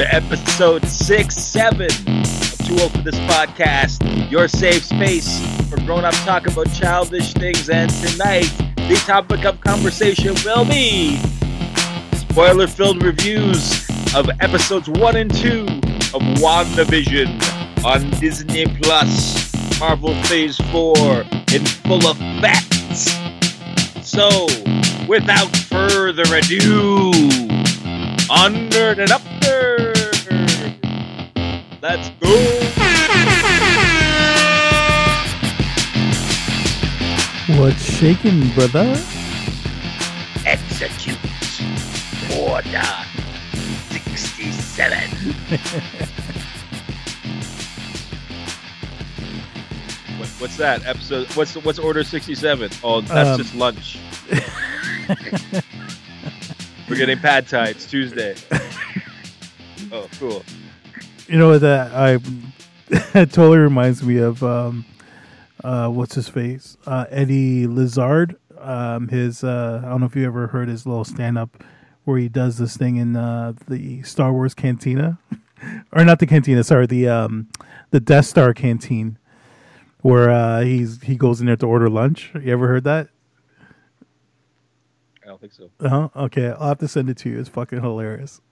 to episode six, seven of Too Old for This Podcast, your safe space for grown up talk about childish things. And tonight, the topic of conversation will be spoiler filled reviews of episodes one and two of WandaVision on Disney Plus, Marvel Phase 4 in full effect. So, without further ado, under and up there. Let's go. What's shaking, brother? Execute order 67. what, what's that episode? What's what's order 67? Oh, that's Um, just lunch. We're getting pad thai. It's Tuesday. oh, cool. You know what that I it totally reminds me of um uh what's his face? Uh Eddie Izzard. Um his uh I don't know if you ever heard his little stand up where he does this thing in uh the Star Wars cantina. or not the cantina, sorry, the um the Death Star canteen where uh he's he goes in there to order lunch. You ever heard that? Don't think so. Uh-huh. Okay, I'll have to send it to you. It's fucking hilarious.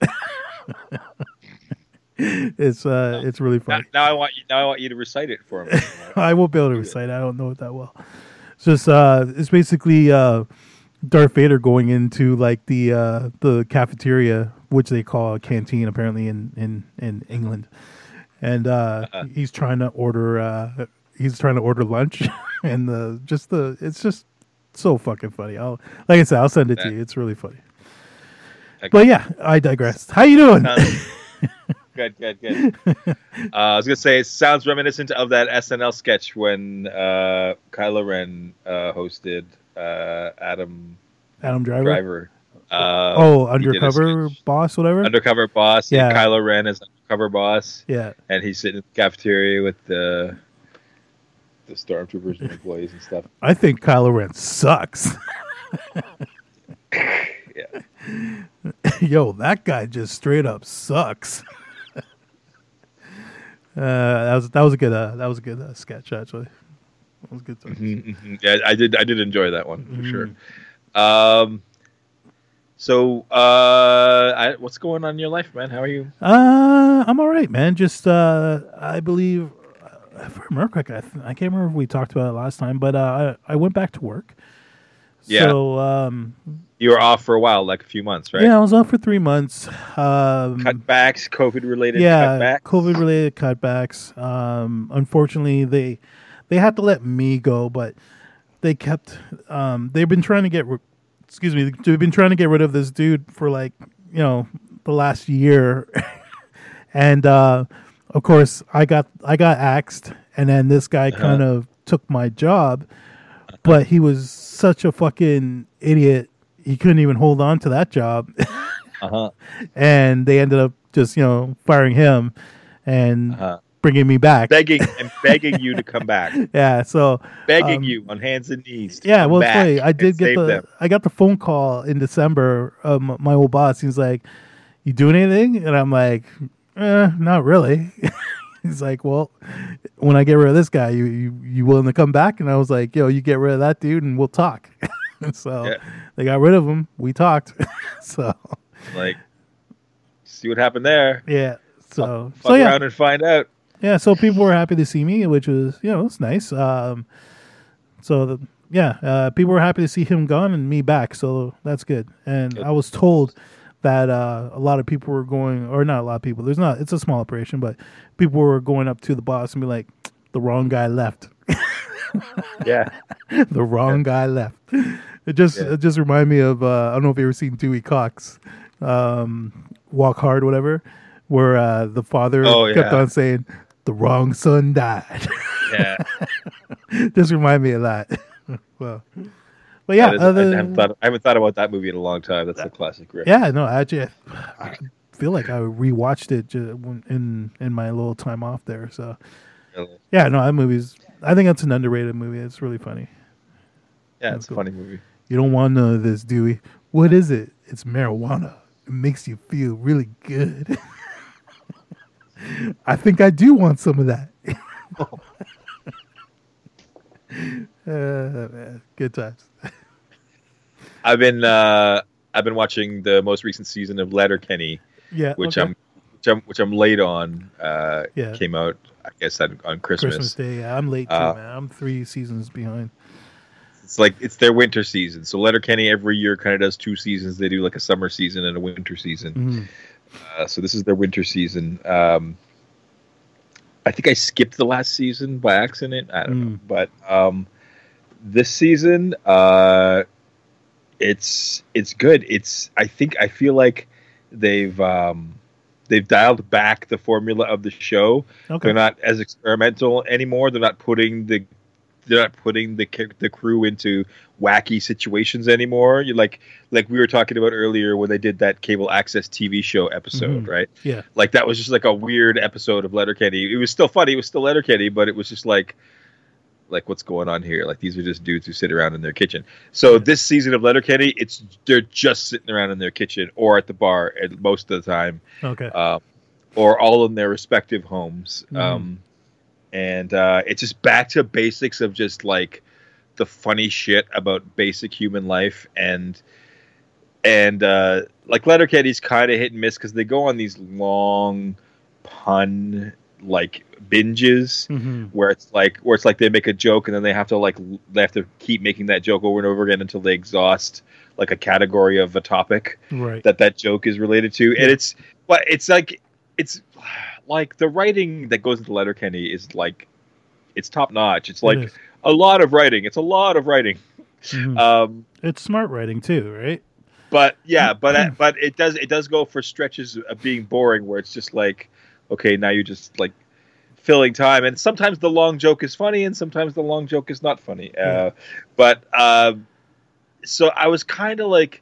it's uh it's really funny. now I want you. Now I want you to recite it for me. I won't be able to recite. it. I don't know it that well. It's just uh it's basically uh Darth Vader going into like the uh the cafeteria, which they call a canteen apparently in in in England. And uh Uh-uh. he's trying to order uh he's trying to order lunch and the just the it's just so fucking funny. I'll like I said, I'll send it to you. It's really funny. Okay. But yeah, I digress. How you doing? Sounds- good, good, good. Uh, I was gonna say it sounds reminiscent of that SNL sketch when uh, Kylo Ren uh, hosted uh, Adam Adam Driver. Driver. Uh, Oh, he did a undercover boss, whatever. undercover boss. Yeah. Yeah, Kylo Ren is undercover boss, yeah, and he's sitting in the cafeteria with the the stormtroopers and employees and stuff. I think Kylo Ren sucks. Yeah, Yo, that guy just straight up sucks. uh, that was that was a good uh, that was a good uh, sketch actually. That was good. Mhm, mhm. yeah, I did. I did enjoy that one for Mhm. sure. Um, so, uh, I, what's going on in your life, man? How are you? Uh, I'm all right, man. Just uh, I believe if I remember correctly, I, th- I can't remember if we talked about it last time, but uh, I I went back to work. Yeah. So um, You were off for a while, like a few months, right? yeah, I was off for three months. Um, Cutbacks, COVID related yeah, cutbacks. COVID related cutbacks. Um, unfortunately, they they had to let me go, but they kept. Um, they've been trying to get. ri- Excuse me. They've been trying to get rid of this dude for like you know the last year, and uh, of course I got I got axed, and then this guy Uh-huh. kind of took my job, but he was such a fucking idiot. He couldn't even hold on to that job. Uh-huh. and they ended up just you know firing him and Uh-huh. bringing me back. Begging and begging you to come back. yeah, so Begging Um, you on hands and knees. To yeah, come well, it's back funny. I did get the them. I got the phone call in December. Um, my old boss, he's like, "You doing anything?" And I'm like, eh, "Not really." he's like, "Well, when I get rid of this guy, you you you willing to come back?" And I was like, "Yo, you get rid of that dude, and we'll talk." so Yeah. they got rid of him. We talked. so Like, see what happened there. yeah. So Fuck so yeah. around and find out. Yeah, so people were happy to see me, which was you know it's nice. Um, so the, yeah, uh, people were happy to see him gone and me back, so that's good. And. I was told that uh, a lot of people were going, or not a lot of people. There's not. It's a small operation, but people were going up to the boss and be like, "The wrong guy left. Yeah. the wrong guy left." It just Yeah. it just reminded me of uh, I don't know if you ever seen Dewey Cox, um, Walk Hard, whatever, where uh, the father Oh, kept yeah. on saying, "The wrong son died." Yeah. just remind me of that. well, but yeah, That is- other I, haven't thought, I haven't thought about that movie in a long time. That's a classic riff. Yeah, no, actually, I, I feel like I rewatched it in in my little time off there. So Really. yeah, no, that movie's. I think that's an underrated movie. It's really funny. Yeah, That's it's a funny movie. You don't want none of this, Dewey. What is it? It's marijuana. It makes you feel really good. I think I do want some of that. uh, man, good times. I've been uh, I've been watching the most recent season of Letterkenny, Yeah, which okay. I'm which I'm which I'm late on. Uh, Yeah. came out I guess on, on Christmas. Christmas Day. Yeah, I'm late too, Uh, man. I'm three seasons behind. It's like it's their winter season. So Letterkenny every year kind of does two seasons. They do like a summer season and a winter season. Mhm. Uh, so this is their winter season. Um, I think I skipped the last season by accident. I don't know, Mm. but um, this season, uh, it's it's good. It's I think I feel like they've um, they've dialed back the formula of the show. Okay. They're not as experimental anymore. They're not putting the they're not putting the the crew into wacky situations anymore. You like like we were talking about earlier when they did that cable access TV show episode, Mhm. right? Yeah. Like that was just like a weird episode of Letterkenny. It was still funny. It was still Letterkenny, but it was just like like what's going on here? Like these are just dudes who sit around in their kitchen. So this season of Letterkenny, it's they're just sitting around in their kitchen or at the bar at most of the time Okay. um, or all in their respective homes. Mhm. Um, and uh, it's just back to basics of just like the funny shit about basic human life and and uh, like Letterkenny's kind of hit and miss because they go on these long pun like binges hmm where it's like where it's like they make a joke and then they have to like they have to keep making that joke over and over again until they exhaust like a category of a topic Right. that that joke is related to, and it's but it's like it's like the writing that goes into Letterkenny is like it's top notch. It's like is. a lot of writing. It's a lot of writing. Mhm. Um, it's smart writing too, right? but yeah, but but it does it does go for stretches of being boring where it's just like okay, now you're just like filling time, and sometimes the long joke is funny, and sometimes the long joke is not funny. Uh, but um, so I was kind of like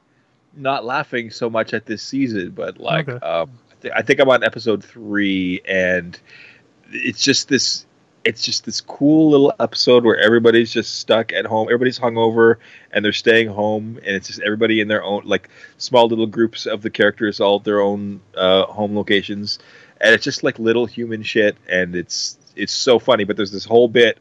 not laughing so much at this season, but like Okay. um, I, thi- I think I'm on episode three, and it's just this. It's just this cool little episode where everybody's just stuck at home. Everybody's hungover and they're staying home, and it's just everybody in their own like small little groups of the characters, all at their own uh, home locations, and it's just like little human shit, and it's it's so funny. But there's this whole bit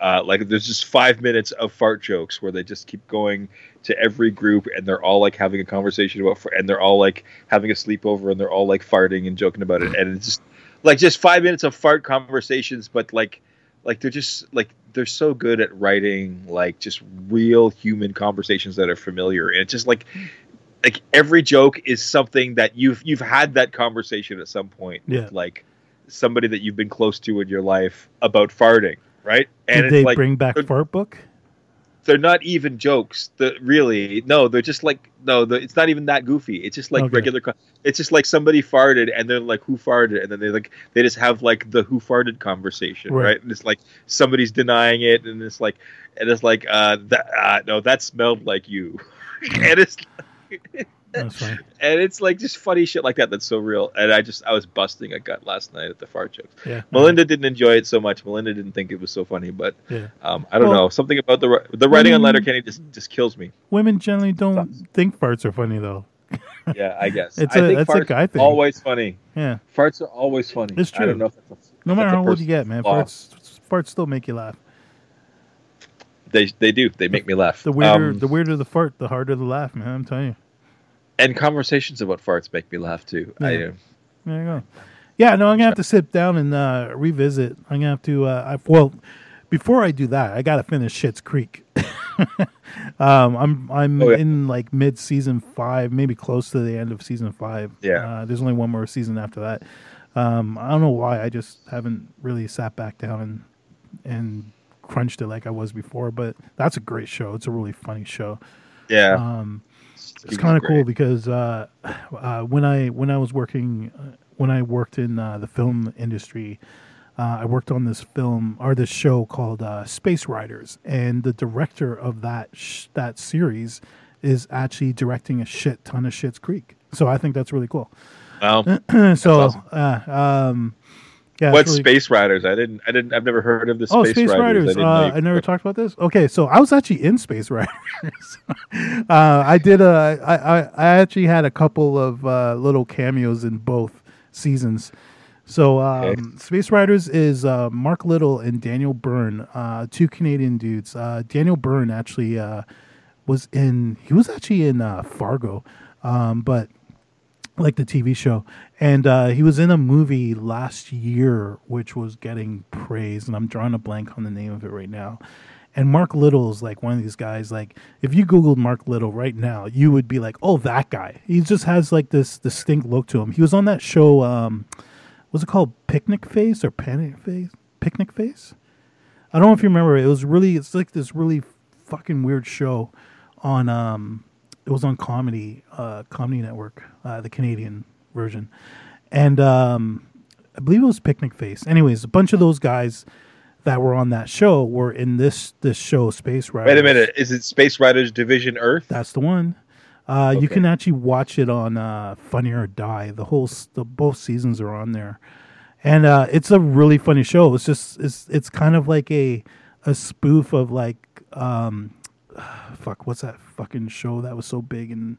uh, like there's just five minutes of fart jokes where they just keep going to every group and they're all like having a conversation about and they're all like having a sleepover and they're all like farting and joking about it and it's just like just five minutes of fart conversations but like like they're just like they're so good at writing like just real human conversations that are familiar and it's just like like every joke is something that you've you've had that conversation at some point Yeah. with like somebody that you've been close to in your life about farting right and Did they like bring back Fart Book? they're not even jokes. The really no, they're just like no, the, it's not even that goofy. It's just like Okay. regular. It's just like somebody farted and they're like, "Who farted?" And then they like they just have like the "Who farted" conversation, Right. right? And it's like somebody's denying it, and it's like and it's like uh, that uh, no, that smelled like you, and it's. and it's like just funny shit like that that's so real. And I just I was busting a gut last night at the fart jokes. Yeah. Melinda didn't enjoy it so much. Melinda didn't think it was so funny, but Yeah. um, I don't Well- know something about the the writing on Mm. Letterkenny just just kills me. Women generally don't think farts are funny though. Yeah, I guess. It's I a- think that's a guy thing. Always funny. Yeah. Farts are always funny. It's I true. don't know if that's a, No matter how old you get, man, farts farts still make you laugh. They they do. They make me laugh. The weirder Um, the weirder the fart, the harder the laugh, man. I'm telling you. and conversations about farts make me laugh too. I Yeah. do. There you go. Yeah, no, I'm gonna have to sit down and uh, revisit. I'm gonna have to. Uh, I, well, before I do that, I gotta finish Schitt's Creek. um, I'm I'm Oh, yeah. in like mid season five, maybe close to the end of season five. Yeah. uh, there's only one more season after that. Um, I don't know why. I just haven't really sat back down and and crunched it like I was before. But that's a great show. It's a really funny show. Yeah. Um, it's kind of cool because uh, uh, when I when I was working uh, when I worked in uh, the film industry, uh, I worked on this film or this show called uh, Space Riders, and the director of that sh- that series is actually directing a shit ton of Schitt's Creek. So I think that's really cool. Well, so awesome. uh, um, yeah, what's it's really- Space Riders? I didn't. I didn't. I've never heard of the Oh, Space, Space Riders. Riders. I, uh, know I never talked about this. Okay, so I was actually in Space Riders. uh, I did a. I, I I actually had a couple of uh, little cameos in both seasons. So um, Okay. Space Riders is uh, Mark Little and Daniel Byrne, uh, two Canadian dudes. Uh, Daniel Byrne actually uh, was in. He was actually in uh, Fargo, um, but like the TV show. And uh, he was in a movie last year, which was getting praise, and I'm drawing a blank on the name of it right now. And Mark Little is like one of these guys. Like, if you Googled Mark Little right now, you would be like, "Oh, that guy." He just has like this distinct look to him. He was on that show. Um, was it called Picnic Face or Panic Face? Picnic Face. I don't know if you remember. It was really. It's like this really fucking weird show on. Um, it was on comedy, uh, Comedy Network, uh, the Canadian version, and um, I believe it was Picnic Face. Anyways, a bunch of those guys that were on that show were in this this show, Space Riders. Wait a minute. Is it Space Riders Division Earth? That's the one. Uh, You can actually watch it on uh, Funny or Die. The whole the both seasons are on there, and uh, it's a really funny show. It's just it's it's kind of like a a spoof of like um, fuck what's that fucking show that was so big and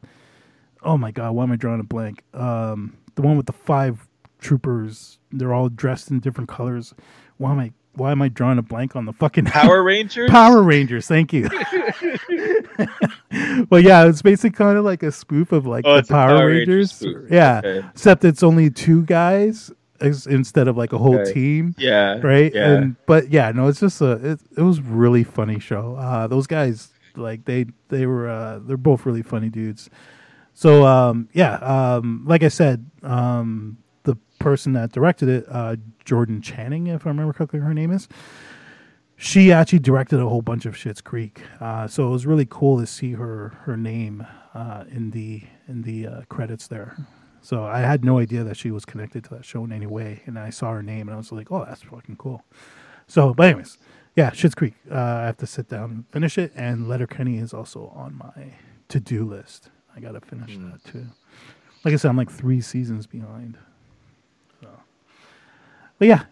oh my god why am I drawing a blank? Um, the one with the five troopers. They're all dressed in different colors. Why am I why am I drawing a blank on the fucking Power Rangers. Power Rangers, thank you. well, yeah, it's basically kind of like a spoof of like Oh, the Power, Power Rangers Rangers. Yeah, Okay. except it's only two guys instead of like a whole Okay. team, Yeah. right? Yeah. And but yeah, no, it's just a it, it was really funny show. Uh, those guys like they they were uh, they're both really funny dudes. So um, yeah, um, like I said, um, the person that directed it, uh, Jordan Canning, if I remember correctly, her name is she actually directed a whole bunch of Schitt's Creek. Uh, so it was really cool to see her her name uh, in the in the uh, credits there. So I had no idea that she was connected to that show in any way, and I saw her name and I was like, "Oh, that's fucking cool." So, but anyways, yeah, Schitt's Creek. Uh, I have to sit down and finish it, and Letterkenny is also on my to do list. I gotta finish that too. Like I said, I'm like three seasons behind. So, but yeah,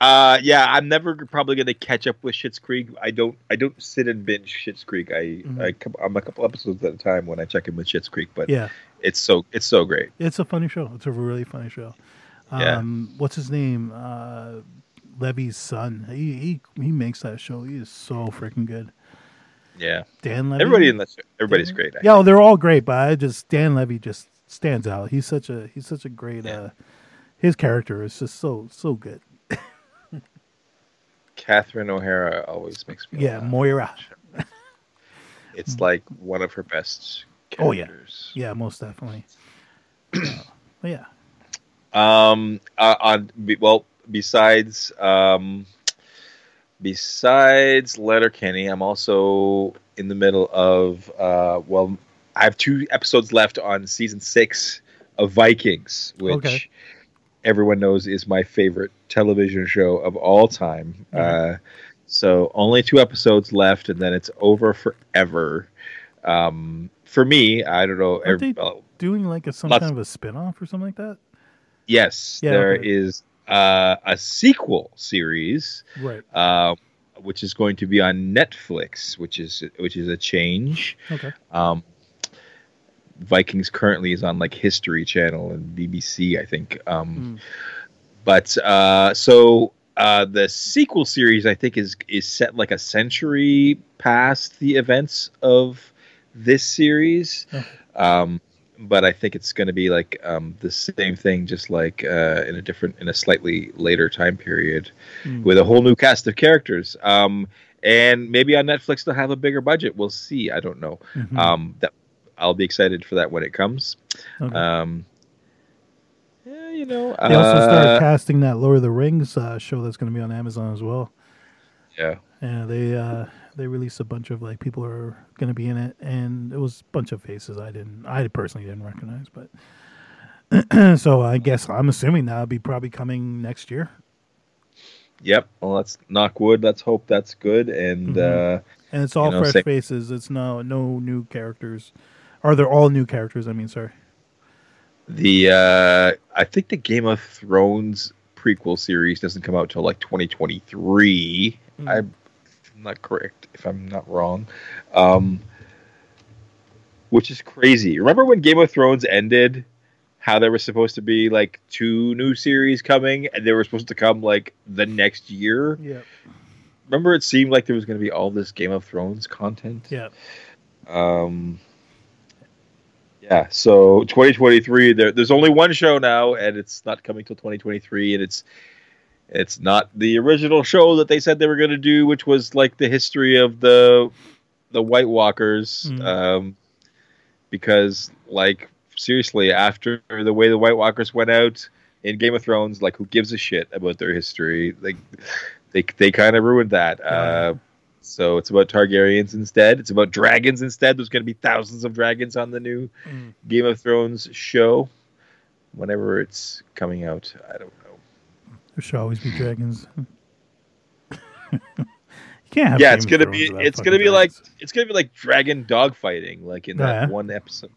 Uh, yeah, I'm never probably gonna catch up with Schitt's Creek. I don't. I don't sit and binge Schitt's Creek. I, Mhm. I I'm a couple episodes at a time when I check in with Schitt's Creek. But yeah. it's so it's so great. It's a funny show. It's a really funny show. Yeah. Um, what's his name? Uh, Levy's son. He, he he makes that show. He is so freaking good. Yeah, Dan Levy. everybody in that everybody's Dan- great. I Yeah, well, they're all great, but I just Dan Levy just stands out. He's such a he's such a great. Yeah. Uh, his character is just so so good. Catherine O'Hara always makes me. Yeah, laugh. Moira. It's like one of her best Oh, yeah. Yeah, most definitely. Uh, yeah. Um. Uh, on be- well, besides um, besides Letterkenny, I'm also in the middle of uh. Well, I have two episodes left on season six of Vikings, which Okay. everyone knows is my favorite television show of all time. Uh, so only two episodes left, and then it's over forever. Um, for me, I don't know. Every- they- oh, Doing like a some kind of a spin off or something like that. Yes, Yeah, there okay. is uh, a sequel series, Right. uh, which is going to be on Netflix, which is which is a change. Okay. Um, Vikings currently is on like History Channel and BBC, I think. Um, Mm. But uh, so uh, the sequel series, I think, is is set like a century past the events of this series. Okay. Um, but I think it's going to be like um, the same thing, just like uh, in a different, in a slightly later time period, Mm. with a whole new cast of characters. Um, and maybe on Netflix they'll have a bigger budget. We'll see. I don't know. Mhm. Um, that I'll be excited for that when it comes. Okay. Um, yeah, you know, they also started uh, casting that Lord of the Rings uh, show that's going to be on Amazon as well. yeah. Yeah, they uh, they released a bunch of like people are going to be in it, and it was a bunch of faces I didn't, I personally didn't recognize, but so I guess I'm assuming that'll be probably coming next year. Yep. Well, let's knock wood. Let's hope that's good. And Mhm. uh, And it's all You know, fresh say- faces. It's no no new characters. Are there all new characters? I mean, sorry. the uh, I think the Game of Thrones prequel series doesn't come out till like 2023. Mm. I'm not correct if I'm not wrong. Um, which is crazy. Remember when Game of Thrones ended? How there was supposed to be like two new series coming, and they were supposed to come like the next year. Yeah, Remember, it seemed like there was going to be all this Game of Thrones content. yeah. Um, yeah, so 2023, there, there's only one show now, and it's not coming till 2023, and it's it's not the original show that they said they were going to do, which was like the history of the the White Walkers, Mm. um, because like seriously, after the way the White Walkers went out in Game of Thrones, like who gives a shit about their history? Like they they kind of ruined that. Uh, so it's about Targaryens instead. It's about dragons instead. There's going to be thousands of dragons on the new Mm. Game of Thrones show whenever it's coming out. I don't know. There should always be dragons. you can't have. yeah, Game it's gonna be it's gonna be like it's gonna be like dragon dogfighting, like in that Yeah. one episode.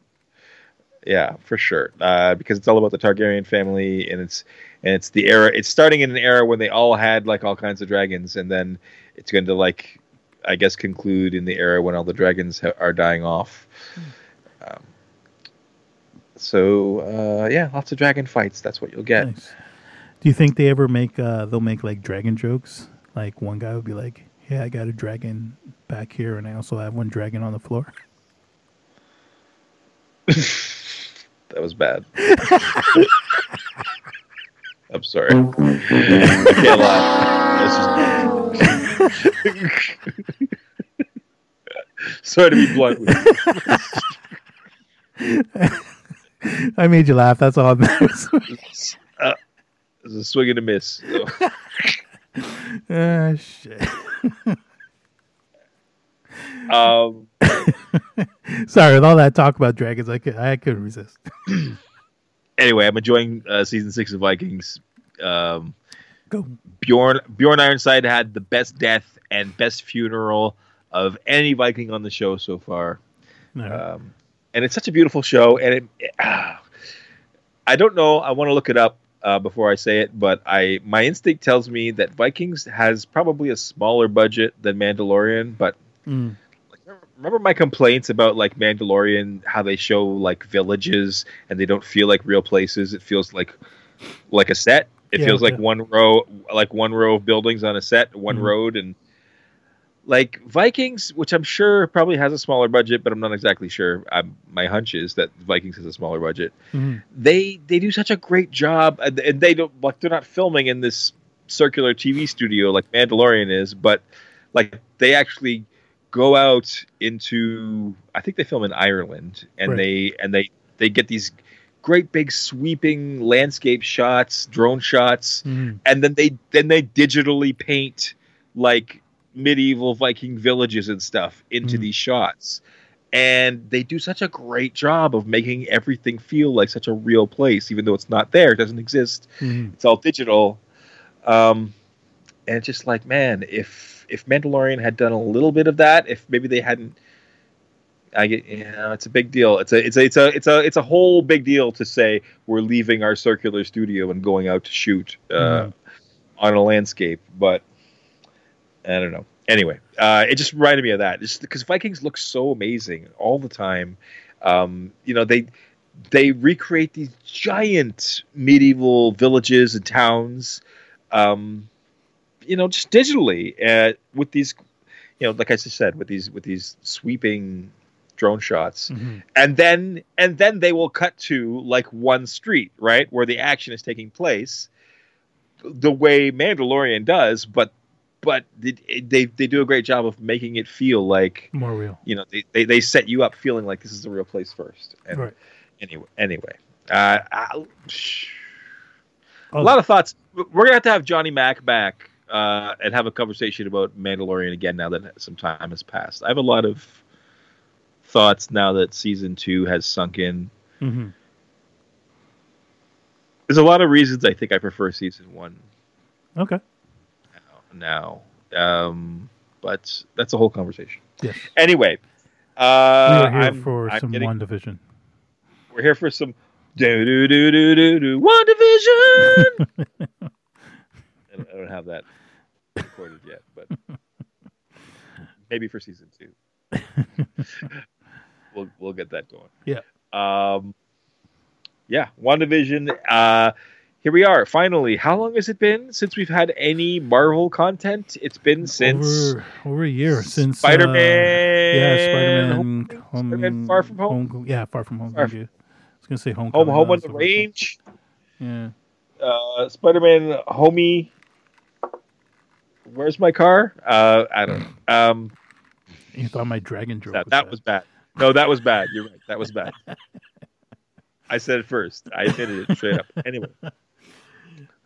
Yeah, for sure. Uh, because it's all about the Targaryen family, and it's and it's the era. It's starting in an era when they all had like all kinds of dragons, and then it's going to like, I guess, conclude in the era when all the dragons ha- are dying off. Um, so uh, yeah, lots of dragon fights. That's what you'll get. Nice. Do you think they ever make? uh They'll make like dragon jokes. Like one guy would be like, "Yeah, I got a dragon back here, and I also have one dragon on the floor." That was bad. I'm sorry. I can't. It's just... sorry to be blunt. With you. I made you laugh. That's all that matters. It's a swing and a miss. So, ah, shit. um, Sorry, with all that talk about dragons, I could I couldn't resist. anyway, I'm enjoying uh, season six of Vikings. Um, Go. Bjorn Bjorn Ironside had the best death and best funeral of any Viking on the show so far. Right. um, and it's such a beautiful show. And it, ah, I don't know. I want to look it up uh, before I say it, but I my instinct tells me that Vikings has probably a smaller budget than Mandalorian. But Mm. remember my complaints about like Mandalorian, how they show like villages and they don't feel like real places. It feels like like a set. It Yeah, feels like yeah. one row, like one row of buildings on a set, one Mhm. road, and like Vikings, which I'm sure probably has a smaller budget, but I'm not exactly sure. I'm, my hunch is that Vikings has a smaller budget. Mhm. They they do such a great job, and, and they don't like they're not filming in this circular TV studio like Mandalorian is, but like they actually go out into I think they film in Ireland, and Right. they and they they get these great big sweeping landscape shots, drone shots, Mhm. and then they then they digitally paint like medieval Viking villages and stuff into Mhm. these shots. And they do such a great job of making everything feel like such a real place, even though it's not there, it doesn't exist. Mhm. It's all digital. Um, and it's just like, man, if if Mandalorian had done a little bit of that, if maybe they hadn't I get you know, it's a big deal. It's a it's a it's a it's a it's a whole big deal to say we're leaving our circular studio and going out to shoot uh, Mhm. on a landscape, but I don't know. Anyway, uh, it just reminded me of that, just because Vikings look so amazing all the time. Um, you know, they they recreate these giant medieval villages and towns, um, you know, just digitally uh, with these, you know, like I just said, with these with these sweeping drone shots Mhm. and then and then they will cut to like one street right where the action is taking place the way mandalorian does but but they, they they do a great job of making it feel like More real. you know they, they, they set you up feeling like this is a real place first. And Right. anyway, anyway, uh, I, Oh, a lot of thoughts. We're gonna have to have Johnny Mack back uh, and have a conversation about Mandalorian again now that some time has passed. I have a lot of thoughts now that season two has sunk in. mhm. There's a lot of reasons I think I prefer season one Okay. Now. Um, but that's a whole conversation. Yes. Anyway, uh, we are here I'm, for I'm some getting- WandaVision. We're here for some do do do do do do WandaVision. I don't- I don't have that recorded yet, but maybe for season two, we'll we'll get that going. Yeah. Um. Yeah, WandaVision. Uh, here we are. Finally, how long has it been since we've had any Marvel content? It's been since over over a year since Spider Man. Uh, yeah, Spider Man. Spider-Man Far From Home? Yeah, Far from home. Far you. I was gonna say home. Home, Home on the Range. Yeah. uh, Spider-Man homie. Where's my car? Uh, I don't know. Um, You thought my dragon joke. that was that bad. was bad. No, that was bad. You're right. That was bad. I said it first. I admitted it straight up. Anyway,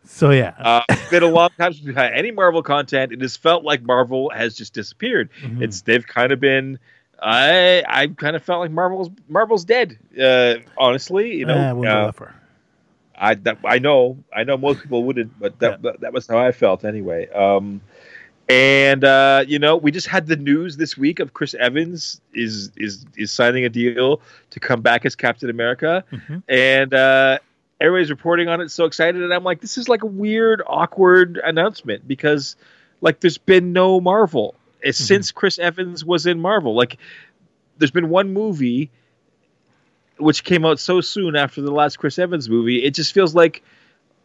So yeah. uh, it's been a long time since we've had any Marvel content. It has felt like Marvel has just disappeared. Mhm. It's they've kind of been. I I kind of felt like Marvel's Marvel's dead. Uh, honestly, you know. Eh, we'll uh. I that, I know I know most people wouldn't, but that that, that was how I felt anyway. Um, and uh, you know, we just had the news this week of Chris Evans is is is signing a deal to come back as Captain America, Mhm. and uh, everybody's reporting on it, so excited, and I'm like, this is like a weird, awkward announcement because like there's been no Marvel uh, since Chris Evans was in Marvel. Like, there's been one movie which came out so soon after the last Chris Evans movie. It just feels like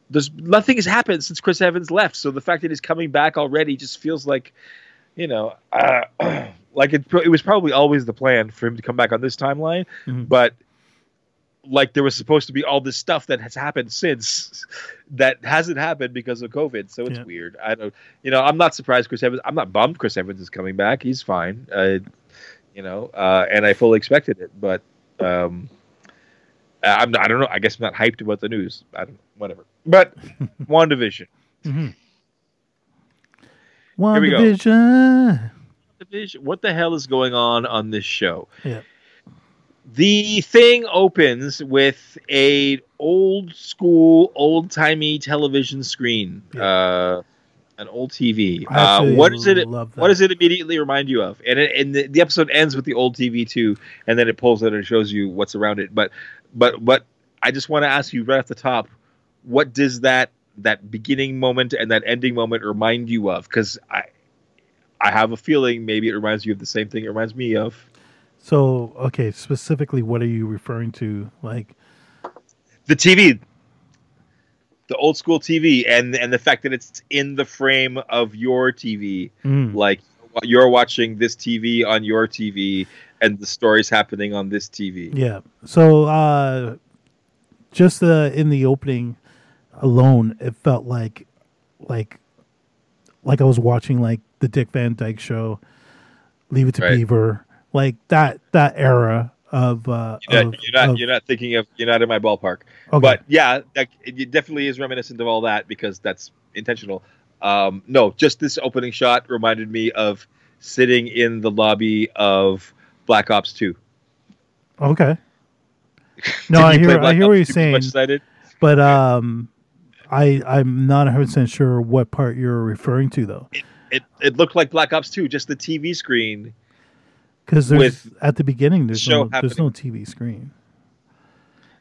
there's nothing has happened since Chris Evans left. So the fact that he's coming back already just feels like, you know, uh, like it, it was probably always the plan for him to come back on this timeline, Mhm. but like there was supposed to be all this stuff that has happened since that hasn't happened because of COVID. So it's Yeah. weird. I don't, you know, I'm not surprised Chris Evans. I'm not bummed Chris Evans is coming back. He's fine. Uh, you know, uh, and I fully expected it, but um, I'm not, I don't know. I guess I'm not hyped about the news. I don't, whatever. But WandaVision. Mhm. Go. division. Division. What the hell is going on on this show? Yeah. The thing opens with a old school, old timey television screen, uh, an old TV. Uh, what does it? What does it immediately remind you of? And it, and the, the episode ends with the old TV too, and then it pulls it and shows you what's around it. But but but I just want to ask you right off the top, what does that that beginning moment and that ending moment remind you of? Because I I have a feeling maybe it reminds you of the same thing it reminds me of. So okay, specifically, what are you referring to? Like, The TV, the old school TV, and and the fact that it's in the frame of your TV, mm, like you're watching this TV on your TV, and the story's happening on this TV. yeah. So uh, just uh, in the opening alone, it felt like like like I was watching like the Dick Van Dyke Show, Leave It to Right. Beaver, like that that era of. Uh, You're not, of- you're not, of- you're not thinking of you're not in my ballpark. okay. But yeah, that, it definitely is reminiscent of all that because that's intentional. Um, no, just this opening shot reminded me of sitting in the lobby of Black Ops Two. okay. No, I hear I hear what you're saying. much as I did? But um, I I'm not 100 percent sure what part you're referring to though, It it looked like Black Ops Two, just the TV screen. Because there's With at the beginning there's show no there's no TV screen.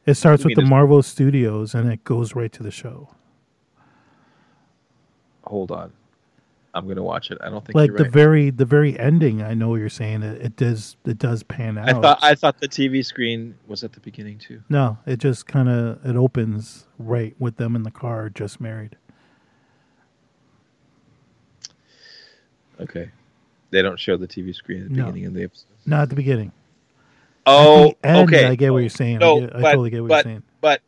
It starts You with the there's- Marvel Studios and it goes right to the show. Hold on, I'm gonna watch it. I don't think Like you're the very the very ending, I know what you're saying it, it does it does pan out. I thought I thought the TV screen was at the beginning too. no, it just kind of it opens right with them in the car, just married. Okay, they don't show the TV screen at the No. beginning of the episode. Not at the beginning. Oh, the end, okay. I get what you're saying. No, I, get, I totally get what but- you're saying. but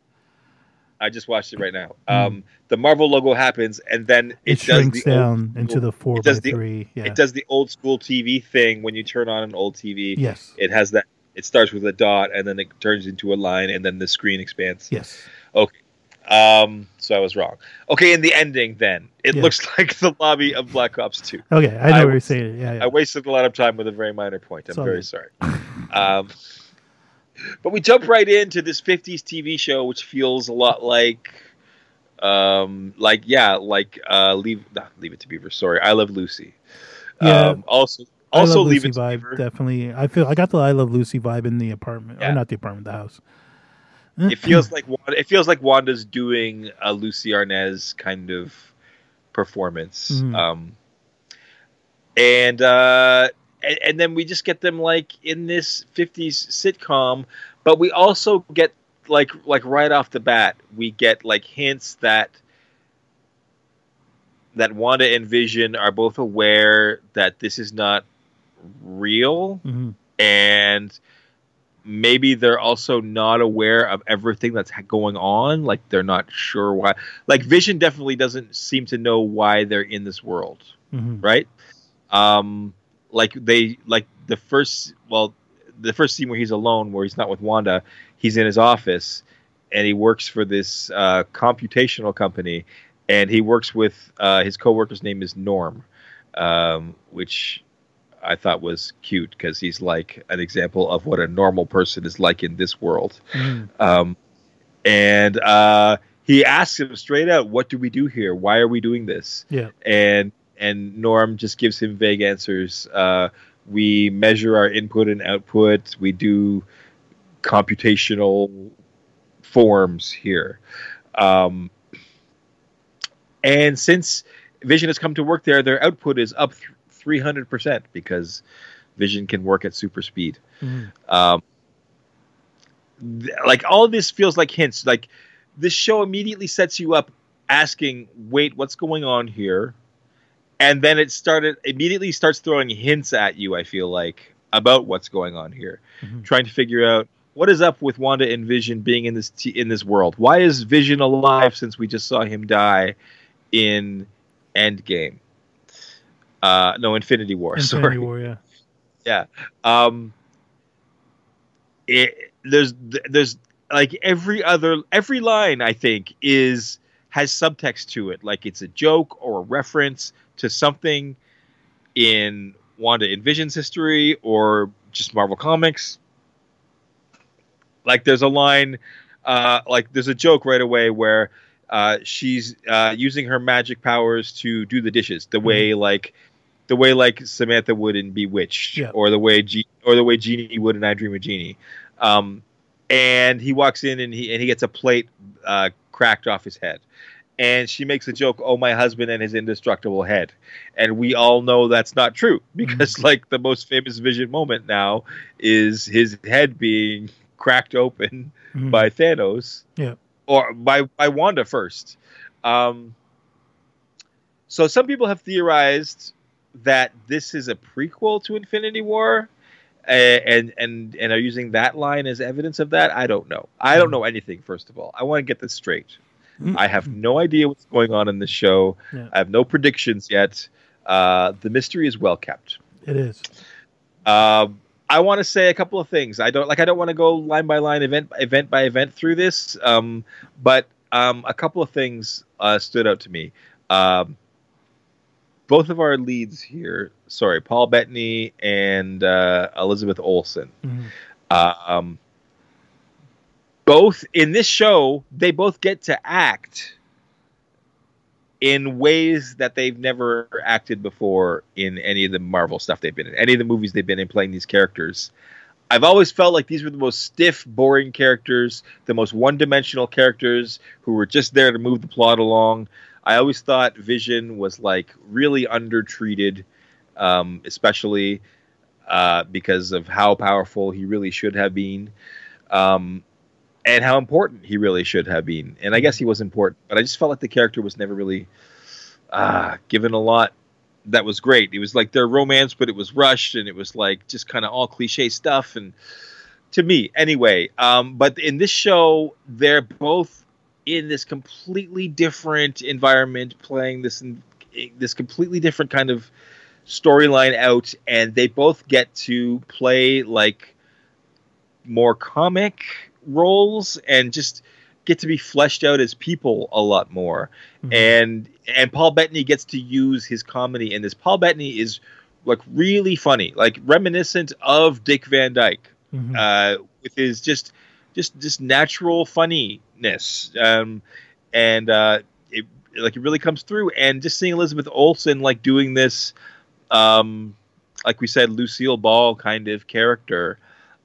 I just watched it right now. Um, the Marvel logo happens, and then It, it, shrinks the down old, into the four by the- three. Yeah. It does the old school TV thing when you turn on an old TV. Yes. It has that. It starts with a dot, and then it turns into a line, and then the screen expands. Yes. Um, so I was wrong. Okay, in the ending, then it Yeah. looks like the lobby of Black Ops Two. Okay, I know I what you're saying. Yeah, yeah. I wasted a lot of time with a very minor point. I'm all very sorry. Um, but we jump right into this 50s TV show, which feels a lot like, um, like yeah, like uh, leave not leave it to Beaver. Sorry, I love Lucy. Yeah. Um, also, also leave Lucy it to vibe. Beaver. Definitely, I feel I got the I love Lucy vibe in the apartment, Yeah. or not the apartment, the house. It feels like Wanda, it feels like Wanda's doing a Lucy Arnaz kind of performance. Mhm. Um, and uh, and, and then we just get them like in this 50s sitcom, but we also get like like right off the bat we get like hints that that Wanda and Vision are both aware that this is not real Mhm. and maybe they're also not aware of everything that's going on like they're not sure why like vision definitely doesn't seem to know why they're in this world Mhm. right um like they like the first well the first scene where he's alone where he's not with wanda he's in his office and he works for this uh, computational company and he works with uh, his coworker's name is norm um, which I thought was cute because he's like an example of what a normal person is like in this world. Mm. Um, and uh, he asks him straight out, "What do we do here? Why are we doing this?" Yeah, and and Norm just gives him vague answers. Uh, we measure our input and output. We do computational forms here. Um, and since Vision has come to work there, their output is up th- 300% because Vision can work at super speed. Mm. Um, th- like all this feels like hints. Like this show immediately sets you up asking, "Wait, what's going on here?" And then it started immediately starts throwing hints at you. I feel like about what's going on here, mm-hmm. trying to figure out what is up with Wanda and Vision being in this t- in this world. Why is Vision alive since we just saw him die in Endgame? Uh, no, Infinity War. Infinity sorry. War, yeah. Um, it, there's there's like every other every line I think is has subtext to it, like it's a joke or a reference to something in Wanda and Vision's history or just Marvel Comics. Like there's a line, uh, like there's a joke right away where uh, she's uh, using her magic powers to do the dishes the way like the way like Samantha would in Bewitched, Yeah. or the way Ge- or the way Jeannie would in I Dream of Jeannie. Um, and he walks in and he and he gets a plate uh, cracked off his head, and she makes a joke, "Oh, my husband and his indestructible head," and we all know that's not true because like the most famous Vision moment now is his head being cracked open Mhm. by Thanos. Yeah. Or by by Wanda first. Um, so some people have theorized that this is a prequel to Infinity War, and and and are using that line as evidence of that. I don't know. I don't know anything. First of all, I want to get this straight. Mm. I have no idea what's going on in this show. Yeah. I have no predictions yet. Uh, the mystery is well kept. It is. Um, I want to say a couple of things. I don't like. I don't want to go line by line, event event by event through this. Um, but um, a couple of things uh, stood out to me. Um, both of our leads here, sorry, Paul Bettany and uh, Elizabeth Olsen. Mhm. Um, both in this show, they both get to act in ways that they've never acted before in any of the Marvel stuff they've been in, any of the movies they've been in playing these characters. I've always felt like these were the most stiff, boring characters, the most one dimensional characters who were just there to move the plot along. I always thought Vision was like really undertreated, um, especially uh, because of how powerful he really should have been. Um, and how important he really should have been. And I guess he was important, but I just felt like the character was never really uh, given a lot that was great. It was like their romance, but it was rushed and it was like just kind of all cliche stuff. And to me, anyway, um, but in this show, they're both in this completely different environment, playing this this completely different kind of storyline out, and they both get to play like more comic roles and just get to be fleshed out as people a lot more. Mhm. And and Paul Bettany gets to use his comedy in this. Paul Bettany is like really funny, like reminiscent of Dick Van Dyke Mhm. uh, with his just just just natural funniness um, and uh, it like it really comes through. And just seeing Elizabeth Olsen like doing this um, like we said Lucille Ball kind of character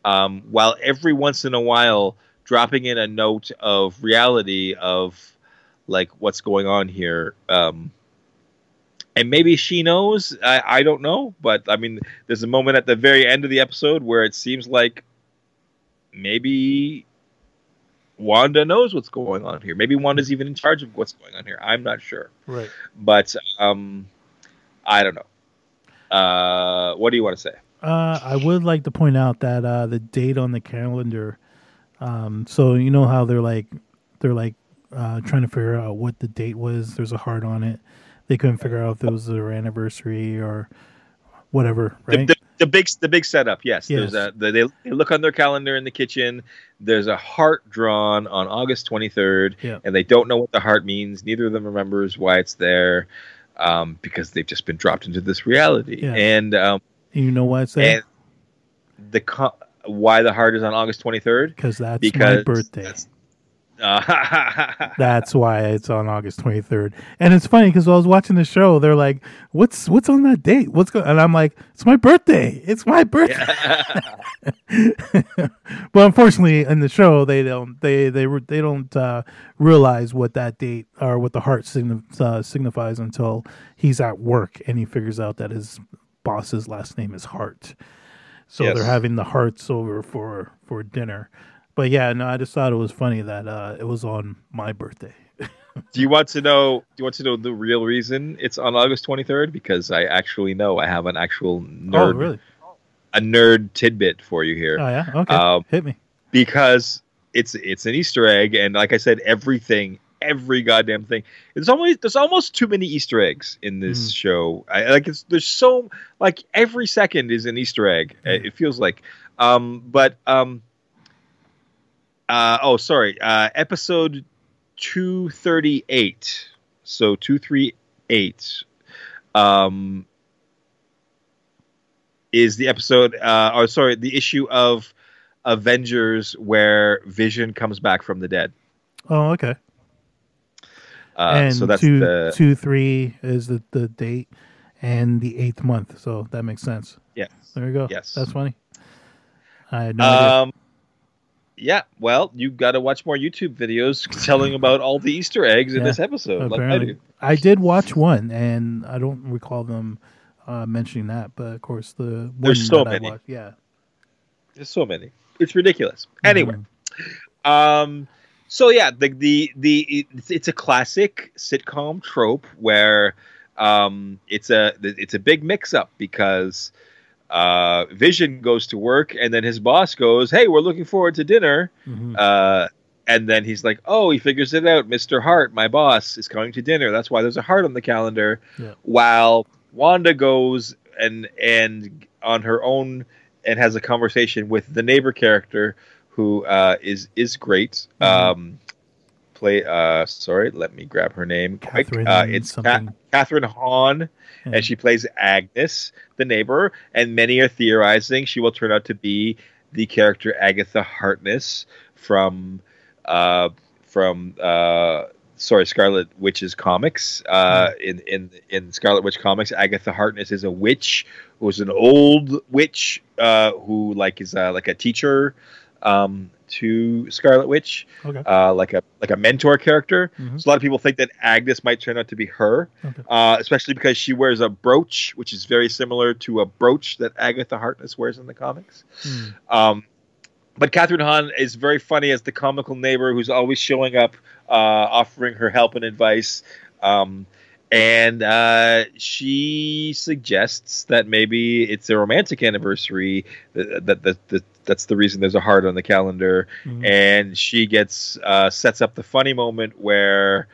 um, while every once in a while dropping in a note of reality of like what's going on here um, and maybe she knows I, I don't know but i mean there's a moment at the very end of the episode where it seems like maybe wanda knows what's going on here maybe wanda's even in charge of what's going on here i'm not sure right. but um i don't know uh what do you want to say Uh, I would like to point out that uh, the date on the calendar. Um, so you know how they're like, they're like uh, trying to figure out what the date was. There's a heart on it. They couldn't figure out if it was their anniversary or whatever. Right? the, the big the big setup yes, Yes. there's a they, they look on their calendar in the kitchen there's a heart drawn on august 23rd Yeah. and they don't know what the heart means neither of them remembers why it's there um, because they've just been dropped into this reality Yeah. and um, you know why it's there? the co- why the heart is on august 23rd Because that's because my birthday. that's- That's why it's on August 23rd. And it's funny because I was watching the show, they're like, "What's what's on that date? What's going?" And I'm like, "It's my birthday. It's my birthday." but unfortunately, in the show, they don't they they they don't uh, realize what that date or what the heart signi- uh, signifies until he's at work and he figures out that his boss's last name is Hart. So Yes. they're having the hearts over for for dinner. But yeah, no, I just thought it was funny that uh, it was on my birthday. do you want to know do you want to know the real reason it's on august 23rd because i actually know i have an actual nerd Oh, really? a nerd tidbit for you here Oh, yeah. Okay, Um, hit me. because it's it's an Easter egg, and like I said, everything, every goddamn thing. There's almost there's almost too many Easter eggs in this Mm. show. I, like it's there's so like every second is an Easter egg. Mm. It feels like, um, but um, uh, oh sorry, uh, episode two thirty eight. So two three eight. Um, is the episode uh or sorry the issue of Avengers where Vision comes back from the dead. Oh, okay. Uh, and so that's two, the two, three is the, the date, and the eighth month. So that makes sense. Yeah. There you go. Yes. that's funny. I had no idea. Yeah. Well, you've got to watch more YouTube videos telling about all the Easter eggs in this episode, like I do. I did watch one, and I don't recall them uh, mentioning that. But of course, the There's one so that many. I watched, yeah. There's so many. It's ridiculous. Anyway, Mhm. Um, so yeah, the the the it's, it's a classic sitcom trope where um, it's a it's a big mix up because uh, Vision goes to work and then his boss goes, "Hey, we're looking forward to dinner." Mhm. Uh, and then he's like, "Oh, he figures it out. Mister Hart, my boss, is coming to dinner. That's why there's a heart on the calendar." Yeah. While Wanda goes and and on her own and has a conversation with the neighbor character who uh, is is great. Mhm. Um, play. Uh, sorry, let me grab her name. quick. Kathryn Uh, it's something. Kathryn Hahn Yeah. and she plays Agnes, the neighbor. And many are theorizing she will turn out to be the character Agatha Harkness from uh, from uh, sorry Scarlet Witch's comics. Uh, in in in Scarlet Witch comics, Agatha Harkness is a witch who is an old witch uh, who like is uh, like a teacher um, to Scarlet Witch, Okay. uh, like a like a mentor character. Mhm. So a lot of people think that Agnes might turn out to be her, Okay. uh, especially because she wears a brooch, which is very similar to a brooch that Agatha Harkness wears in the comics. Mm. Um, but Kathryn Hahn is very funny as the comical neighbor who's always showing up, uh, offering her help and advice. Um, and uh, she suggests that maybe it's a romantic anniversary that, that, that, that that's the reason there's a heart on the calendar. Mhm. And she gets uh, sets up the funny moment where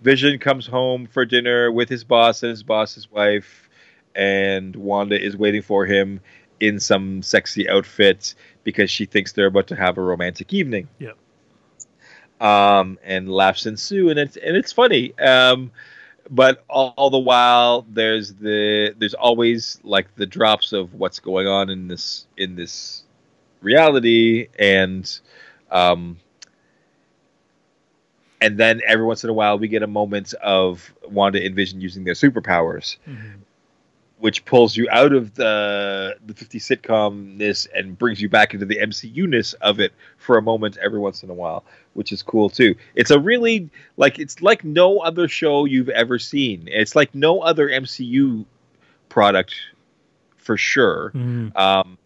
Vision comes home for dinner with his boss and his boss's wife, and Wanda is waiting for him in some sexy outfit because she thinks they're about to have a romantic evening. Yep. Um, and laughs ensue, and it's and it's funny. Um, but all, all the while, there's the there's always like the drops of what's going on in this in this reality, and um, and then every once in a while we get a moment of Wanda and Vision using their superpowers, Mhm. which pulls you out of the the 50 sitcomness and brings you back into the MCU ness of it for a moment every once in a while, which is cool too. It's a really like it's like no other show you've ever seen. It's like no other MCU product for sure. Mhm. Um,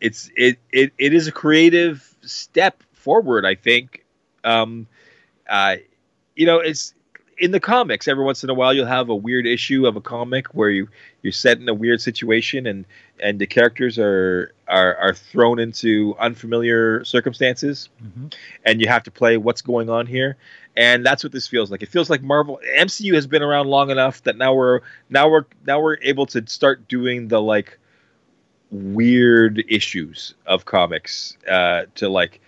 it's it, it it is a creative step forward. I think. Um, uh, you know, it's in the comics. Every once in a while, you'll have a weird issue of a comic where you you're set in a weird situation and and the characters are are are thrown into unfamiliar circumstances Mhm. and you have to play what's going on here and that's what this feels like it feels like marvel mcu has been around long enough that now we're now we're now we're able to start doing the like weird issues of comics uh to like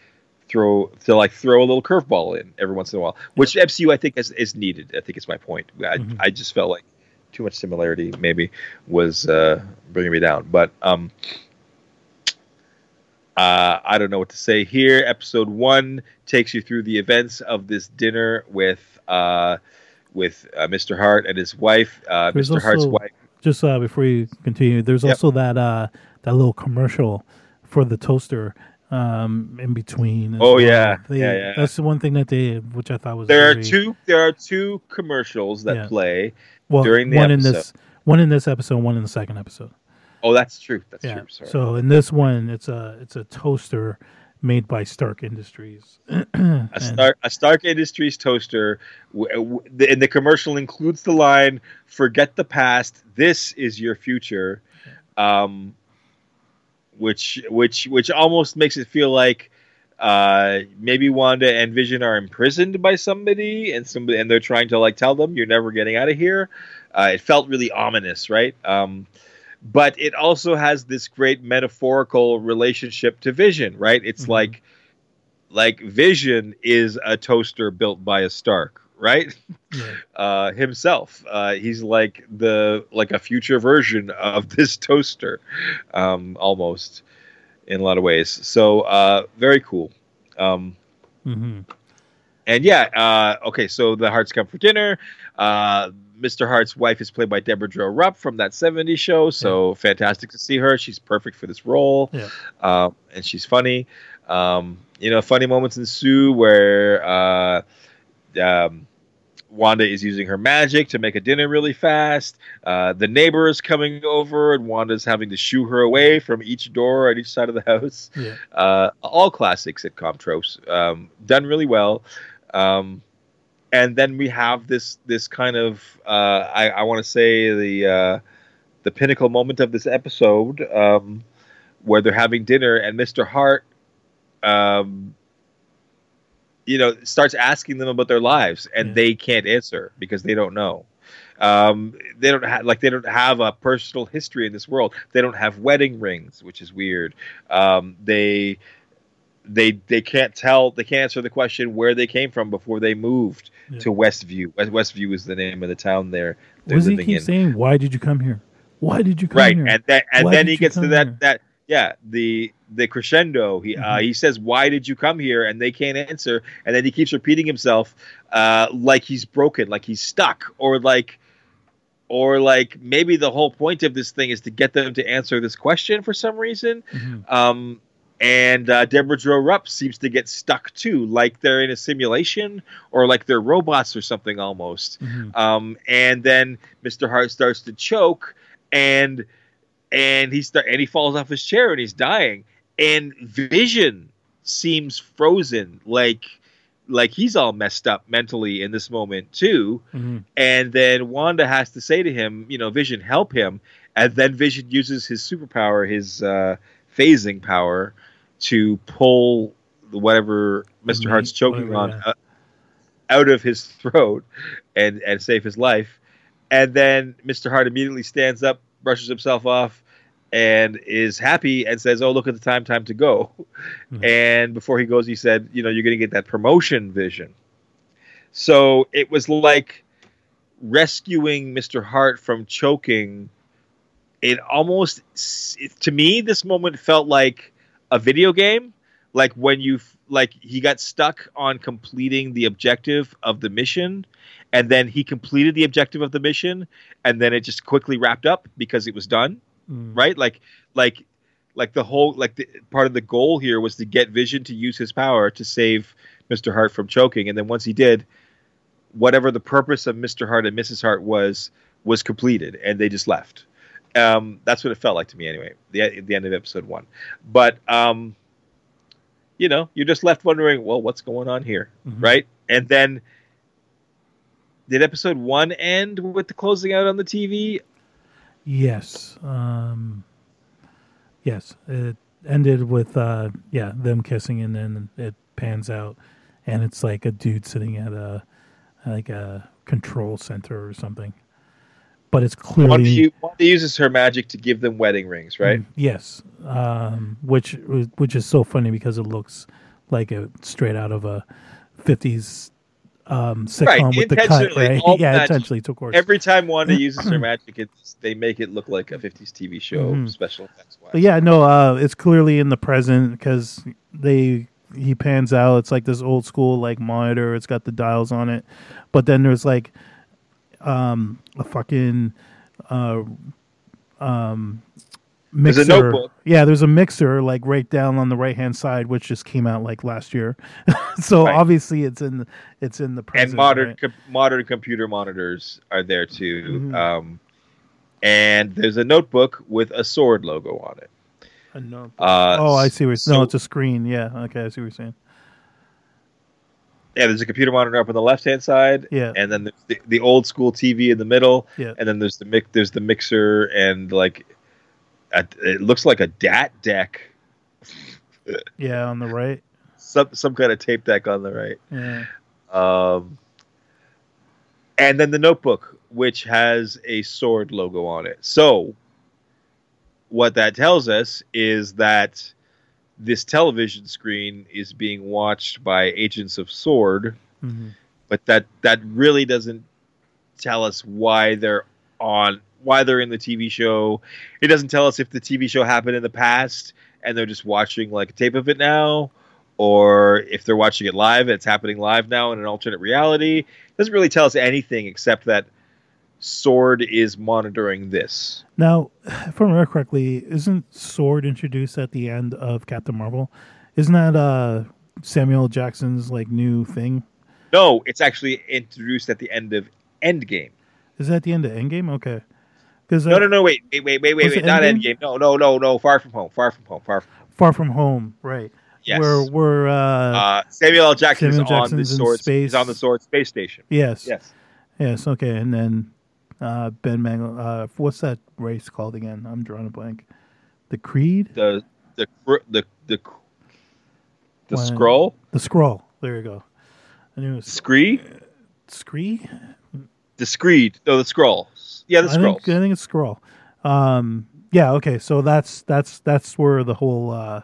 throw to like throw a little curveball in every once in a while which mcu i think is, is needed i think is my point I, Mhm. I just felt like too much similarity maybe was uh bringing me down but um uh, I don't know what to say here. Episode one takes you through the events of this dinner with uh, with uh, Mr. Hart and his wife. Uh, Mr. Hart's wife. Just uh, before you continue, there's Yep. also that uh, that little commercial for the toaster um, in between. Oh, well. yeah. They- Yeah, yeah. That's the one thing that they, which I thought was There are two. There are two commercials that Yeah. play. well, during the one in this one in this episode, one in the second episode. Oh, that's true. That's yeah. true. Sorry. So in this one, it's a it's a toaster made by Stark Industries. a Stark, a Stark Industries toaster, w- w- the- and the commercial includes the line "Forget the past. This is your future," um, which which which almost makes it feel like uh, maybe Wanda and Vision are imprisoned by somebody, and somebody and they're trying to like tell them you're never getting out of here. Uh, it felt really ominous, right? Um, but it also has this great metaphorical relationship to Vision, right? It's Mhm. like like Vision is a toaster built by a Stark, right? Yeah. Uh, himself, uh, he's like the like a future version of this toaster, um, almost in a lot of ways. So uh, very cool. Um, hmm and yeah, uh, okay, so the Hearts come for dinner. Uh, Mr. Hart's wife is played by Debra Jo Rupp from that 70s show, so fantastic to see her. She's perfect for this role, Yeah. uh, and she's funny. Um, you know, funny moments ensue where uh, um, Wanda is using her magic to make a dinner really fast. Uh, the neighbor is coming over, and Wanda's having to shoo her away from each door on each side of the house Yeah. uh, all classic sitcom tropes, um, done really well. Um, and then we have this this kind of uh, I, I want to say the uh, the pinnacle moment of this episode um, where they're having dinner and Mr. Hart, um, you know, starts asking them about their lives and Yeah. they can't answer because they don't know. Um, they don't have like they don't have a personal history in this world. They don't have wedding rings, which is weird. Um, they they they can't tell they can't answer the question where they came from before they moved Yeah. to Westview. Westview is the name of the town there. What does he keep in. saying? Why did you come here? Why did you come right here? and then and Why then he gets to that here? that yeah the the crescendo he uh, Mhm. he says why did you come here and they can't answer and then he keeps repeating himself uh like he's broken like he's stuck or like or like maybe the whole point of this thing is to get them to answer this question for some reason Mhm. um and uh, Debra Jo Rupp seems to get stuck too, like they're in a simulation or like they're robots or something almost Mhm. um, and then Mr. Hart starts to choke, and and he start and he falls off his chair and he's dying, and Vision seems frozen, like like he's all messed up mentally in this moment too. Mhm. And then Wanda has to say to him, you know, Vision, help him, and then Vision uses his superpower, his uh, phasing power, to pull whatever Mr. meat, Hart's choking whatever, on yeah. out of his throat and and save his life. And then Mr. Hart immediately stands up, brushes himself off, and is happy and says, "Oh, look at the time! Time to go." Mhm. And before he goes, he said, "You know, you're going to get that promotion vision." So it was like rescuing Mr. Hart from choking. It almost, to me, this moment felt like a video game. Like when you, like he got stuck on completing the objective of the mission, and then he completed the objective of the mission, and then it just quickly wrapped up because it was done Mm. right? Like, like, like the whole like the part of the goal here was to get Vision to use his power to save Mister Hart from choking, and then once he did, whatever the purpose of Mister Hart and Mrs. Hart was was completed, and they just left. Um, that's what it felt like to me, anyway. The the end of episode one, but um, you know, you're just left wondering, well, what's going on here, Mhm. right? And then. Did episode one end with the closing out on the TV? Yes. Um, yes. It ended with uh, yeah them kissing, and then it pans out, and it's like a dude sitting at a like a control center or something. But it's Wanda, clearly u- Wanda uses her magic to give them wedding rings, right? Mm, yes, um, which which is so funny because it looks like a straight out of a '50s um, sitcom Right, with the cut, right? yeah, magic. intentionally, of course. Every time Wanda uses her magic, it's, they make it look like a 50s TV show, Mhm. special effects. Yeah, no, uh, it's clearly in the present because they he pans out. It's like this old school like monitor. It's got the dials on it, but then there's like um a fucking uh um There's mixer. a notebook. Yeah, there's a mixer like right down on the right hand side, which just came out like last year. so Right. obviously it's in the, it's in the present. and modern right? com- modern computer monitors are there too. Mhm. Um, and there's a notebook with a sword logo on it. A notebook. Uh, oh, I see. What you're, so- no, it's a screen. Yeah. Okay, I see what you're saying. Yeah, there's a computer monitor up on the left hand side, Yeah. and then there's the, the old school TV in the middle, Yeah. and then there's the mic- there's the mixer and like a, it looks like a DAT deck, Yeah, on the right. some some kind of tape deck on the right. Yeah. Um, and then the notebook, which has a sword logo on it. So, what that tells us is that this television screen is being watched by agents of Sword, hmm but that that really doesn't tell us why they're on why they're in the TV show. It doesn't tell us if the TV show happened in the past and they're just watching like a tape of it now or if they're watching it live it's happening live now in an alternate reality. It doesn't really tell us anything except that Sword is monitoring this. Now, if I remember correctly, isn't Sword introduced at the end of Captain Marvel? Isn't that uh, Samuel Jackson's like new thing? No, it's actually introduced at the end of Endgame. Is that the end of Endgame? Okay, because No, no, no, wait, wait, wait, wait, wait, wait, it not Endgame? Endgame. No, no, no, no, Far From Home, Far From Home, Far From Home. Far From Home, right? Yes. Where where uh, uh, Samuel L. Jackson Samuel is on the Jackson's sword. space. He's on the sword space station. yes, Yes. yes, okay, and then uh, Ben Mangle. Uh, what's that race called again? I'm drawing a blank. The Creed, The the the the the Why- Skrull the Skrull. There you go. I knew it was scree Scree. the screed. No, the Skrull. Yeah, the I Skrull. think, I think it's Skrull. Um, yeah, okay, so that's that's that's where the whole uh,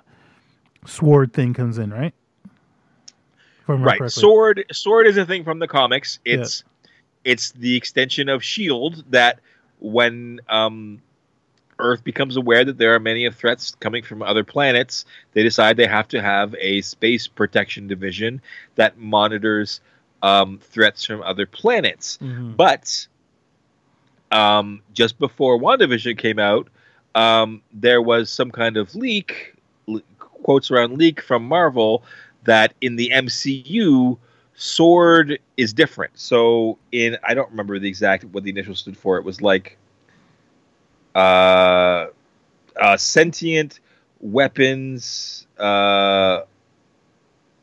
sword thing comes in, right? Right. correctly. Sword sword is a thing from the comics. It's it's the extension of Shield that when um Earth becomes aware that there are many of threats coming from other planets, they decide they have to have a space protection division that monitors um, threats from other planets. Mhm. But um, just before WandaVision came out, um, there was some kind of leak, l- quotes around leak from Marvel, that in the MCU, Sword is different. So in I don't remember the exact what the initial stood for. It was like uh, uh sentient weapons. Uh,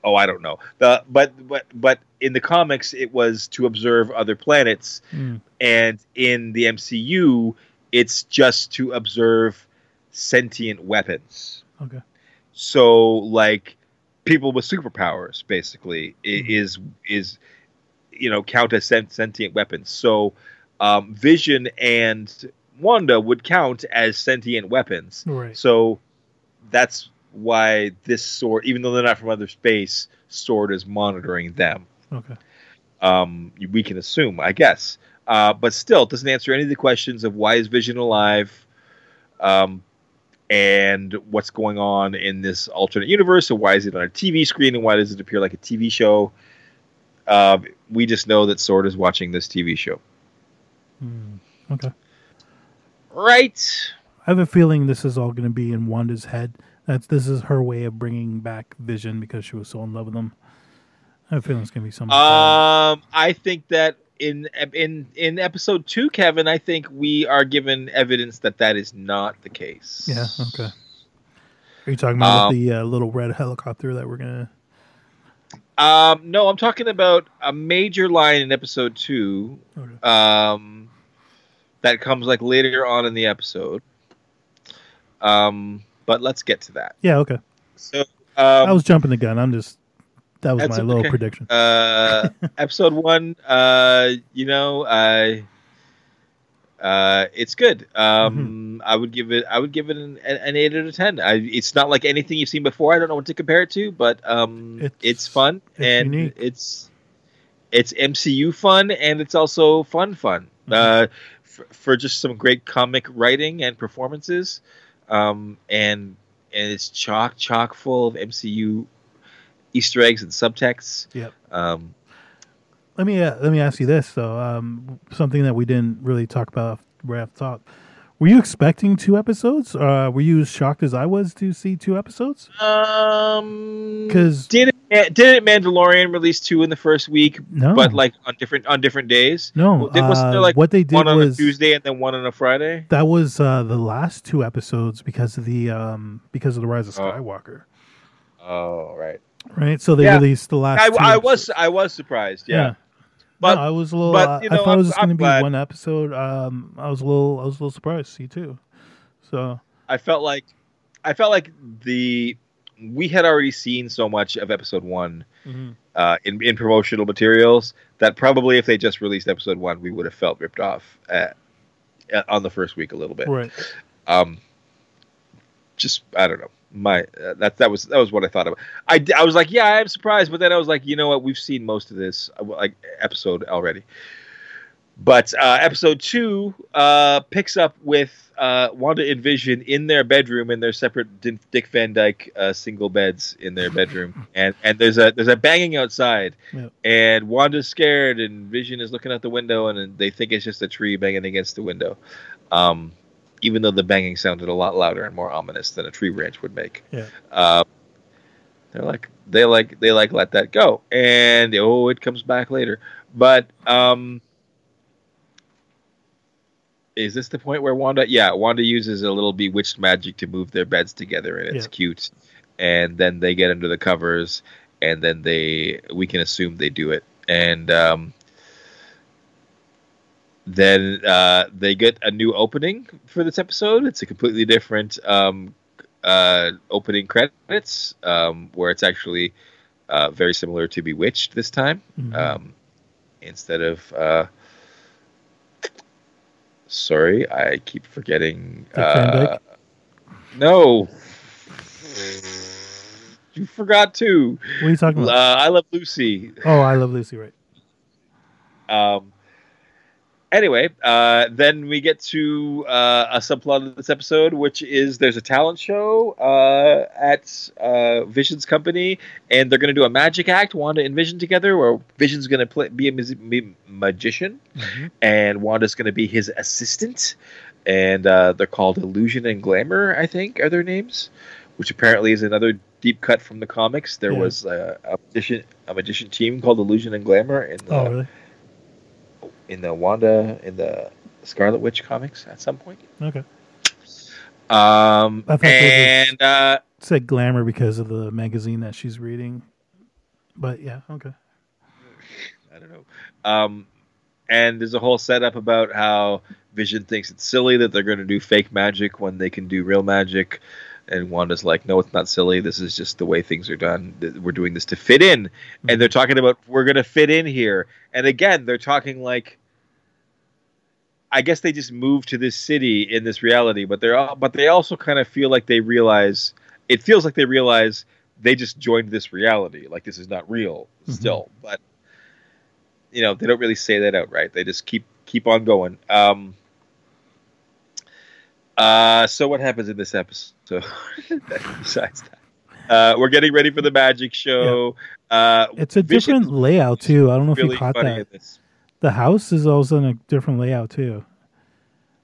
oh, I don't know. The but but but in the comics, it was to observe other planets Mm. and in the MCU, it's just to observe sentient weapons. Okay. So like people with superpowers basically Mhm. is is you know count as sent- sentient weapons. So um, Vision and Wanda would count as sentient weapons. Right. So that's why this sword, even though they're not from other space, sword is monitoring them. Okay. Um, we can assume, I guess. Uh, but still, it doesn't answer any of the questions of why is Vision alive, um, and what's going on in this alternate universe, and why is it on a TV screen, and why does it appear like a TV show? Uh, we just know that Sword is watching this TV show, Hmm. Okay. right? I have a feeling this is all going to be in Wanda's head. That's this is her way of bringing back Vision because she was so in love with him. I have a feeling it's going to be something. Um, I think that in in in episode two, Kevin, I think we are given evidence that that is not the case. yeah. Okay. Are you talking about Um, the uh, little red helicopter that we're gonna? Um, no, I'm talking about a major line in episode two. Okay. Um, that comes like later on in the episode. Um, but let's get to that. Yeah. Okay. So, um, I was jumping the gun. I'm just. That was That's my little prediction. uh, episode one, uh, you know, I, uh, it's good. Um, Mm-hmm. I would give it, I would give it an, an eight out of ten. I, it's not like anything you've seen before. I don't know what to compare it to, but um, It's- it's, fun it's and unique. it's, it's MCU fun and it's also fun fun. Mm-hmm. Uh, for, for just some great comic writing and performances, um, and and it's chock chock full of MCU Easter eggs and subtexts. Yep. Um, Let me uh, let me ask you this though. Um, something that we didn't really talk about right off the top. Were you expecting two episodes? Uh, were you as shocked as I was to see two episodes? um, 'Cause- didn't didn't Mandalorian release two in the first week, No, but like on different on different days? no. Did- wasn't there uh, like what they did one on was a Tuesday and then one on a Friday. that was uh, the last two episodes because of the um, because of the Rise of Oh. Skywalker, Oh right. Right? So they Yeah. released the last. I, I was. I was surprised. Yeah. But- no, I was a little. but, uh, you I know, thought it was I'm- just going to be glad. one episode. Um, I was a little. I was a little surprised to see two. So I felt like I felt like the we had already seen so much of episode one uh, in in promotional materials that probably if they just released episode one, we would have felt ripped off at, at- on the first week a little bit. right. Um, just I don't know. My uh, that that was that was what I thought of. I I was like, yeah, I'm surprised, but then I was like, you know what? We've seen most of this uh, like episode already. But uh, episode two uh, picks up with uh, Wanda and Vision in their bedroom in their separate Dick Van Dyke uh, single beds in their bedroom, and and there's a there's a banging outside, Yeah. and Wanda's scared, and Vision is looking out the window, and they think it's just a tree banging against the window, um, even though the banging sounded a lot louder and more ominous than a tree branch would make. Yeah. Uh, they're like they like they like let that go, and oh, it comes back later. But um, is this the point where Wanda? Yeah, Wanda uses a little bewitched magic to move their beds together, and it's Yeah. cute. And then they get under the covers, and then they we can assume they do it, and um, then uh, they get a new opening for this episode. It's a completely different um, uh, opening credits, um, where it's actually uh, very similar to Bewitched this time Mhm. um, instead of uh, sorry i keep forgetting uh, no you forgot to what are you talking uh, about? i love lucy oh, I love Lucy. Right. um, anyway, uh, then we get to uh, a subplot of this episode, which is there's a talent show uh, at uh, Vision's company, and they're going to do a magic act, Wanda and Vision together, where Vision's going to be a mus- be magician, Mhm. and Wanda's going to be his assistant, and uh, they're called Illusion and Glamour, I think, are their names, which apparently is another deep cut from the comics. There Yeah. was uh, a magician, a magician team called Illusion and Glamour in the Oh, really? In the Wanda in the Scarlet Witch comics at some point. Okay. Um, and uh, said glamour because of the magazine that she's reading. But yeah, okay. I don't know. Um, and there's a whole setup about how Vision thinks it's silly that they're going to do fake magic when they can do real magic, And Wanda's like, no, it's not silly. This is just the way things are done. We're doing this to fit in. And they're talking about we're going to fit in here. And again, they're talking like I guess they just moved to this city in this reality, but they're all, but they also kind of feel like they realize it feels like they realize they just joined this reality. Like this is not real Mhm. still, but you know they don't really say that outright. They just keep keep on going. Um, uh, so what happens in this episode? Besides that, uh, we're getting ready for the magic show. Uh, It's a different layout too. I don't know if really you caught that. The house is also in a different layout too.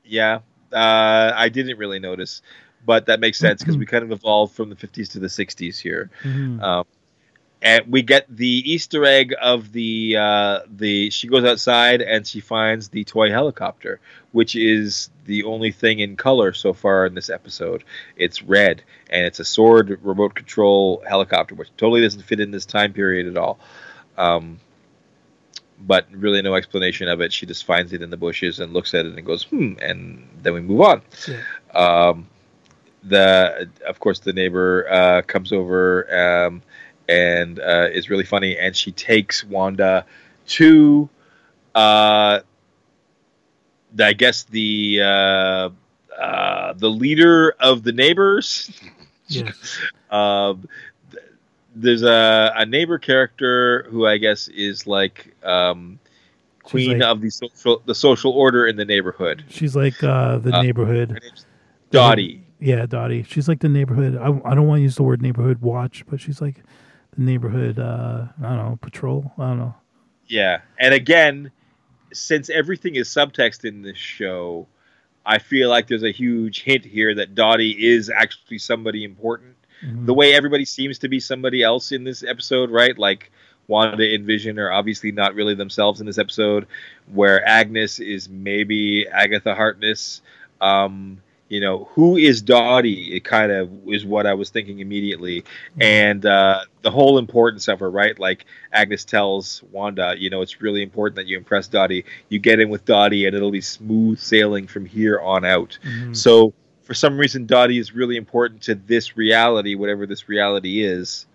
Yeah, uh, I didn't really notice, but that makes sense Mm-hmm. because we kind of evolved from the 50s to the 60s here. Mhm. Um, and we get the Easter egg of the uh, the she goes outside and she finds the toy helicopter, which is the only thing in color so far in this episode. It's red and it's a sword remote control helicopter, which totally doesn't fit in this time period at all. Um, but really no explanation of it. She just finds it in the bushes and looks at it and goes, "Hmm," and then we move on. Yeah. Um, the of course the neighbor uh, comes over um, and uh, is really funny, and she takes Wanda to, uh, I guess the uh, uh, the leader of the neighbors. Yes. Um, there's a, a neighbor character who I guess is like um, queen like- of the social the social order in the neighborhood. She's like uh, the Uh, neighborhood. Dottie. Yeah, Dottie. She's like the neighborhood. I, I don't want to use the word neighborhood watch, but she's like the neighborhood. Uh, I don't know patrol. I don't know. Yeah, and again, since everything is subtext in this show, I feel like there's a huge hint here that Dottie is actually somebody important. Mhm. The way everybody seems to be somebody else in this episode, right? Like Wanda and Vision are obviously not really themselves in this episode, where Agnes is maybe Agatha Harkness. Um, you know, who is Dottie? It kind of is what I was thinking immediately, and uh, the whole importance of her, right? Like Agnes tells Wanda, you know, it's really important that you impress Dottie. You get in with Dottie, and it'll be smooth sailing from here on out. Mhm. So for some reason, Dottie is really important to this reality, whatever this reality is.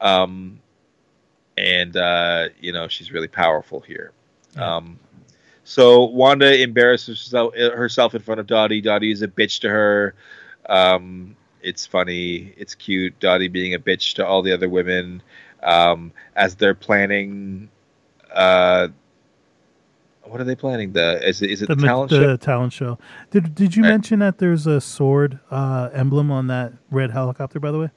Um, and uh, you know she's really powerful here. Yeah. Um, so Wanda embarrasses herself, herself in front of Dottie. Dottie is a bitch to her. Um, it's funny. It's cute. Dottie being a bitch to all the other women um, as they're planning. Uh, what are they planning? The is it is it the, the, talent the show? talent show. Did Did you Right. mention that there's a sword uh, emblem on that red helicopter? By the way.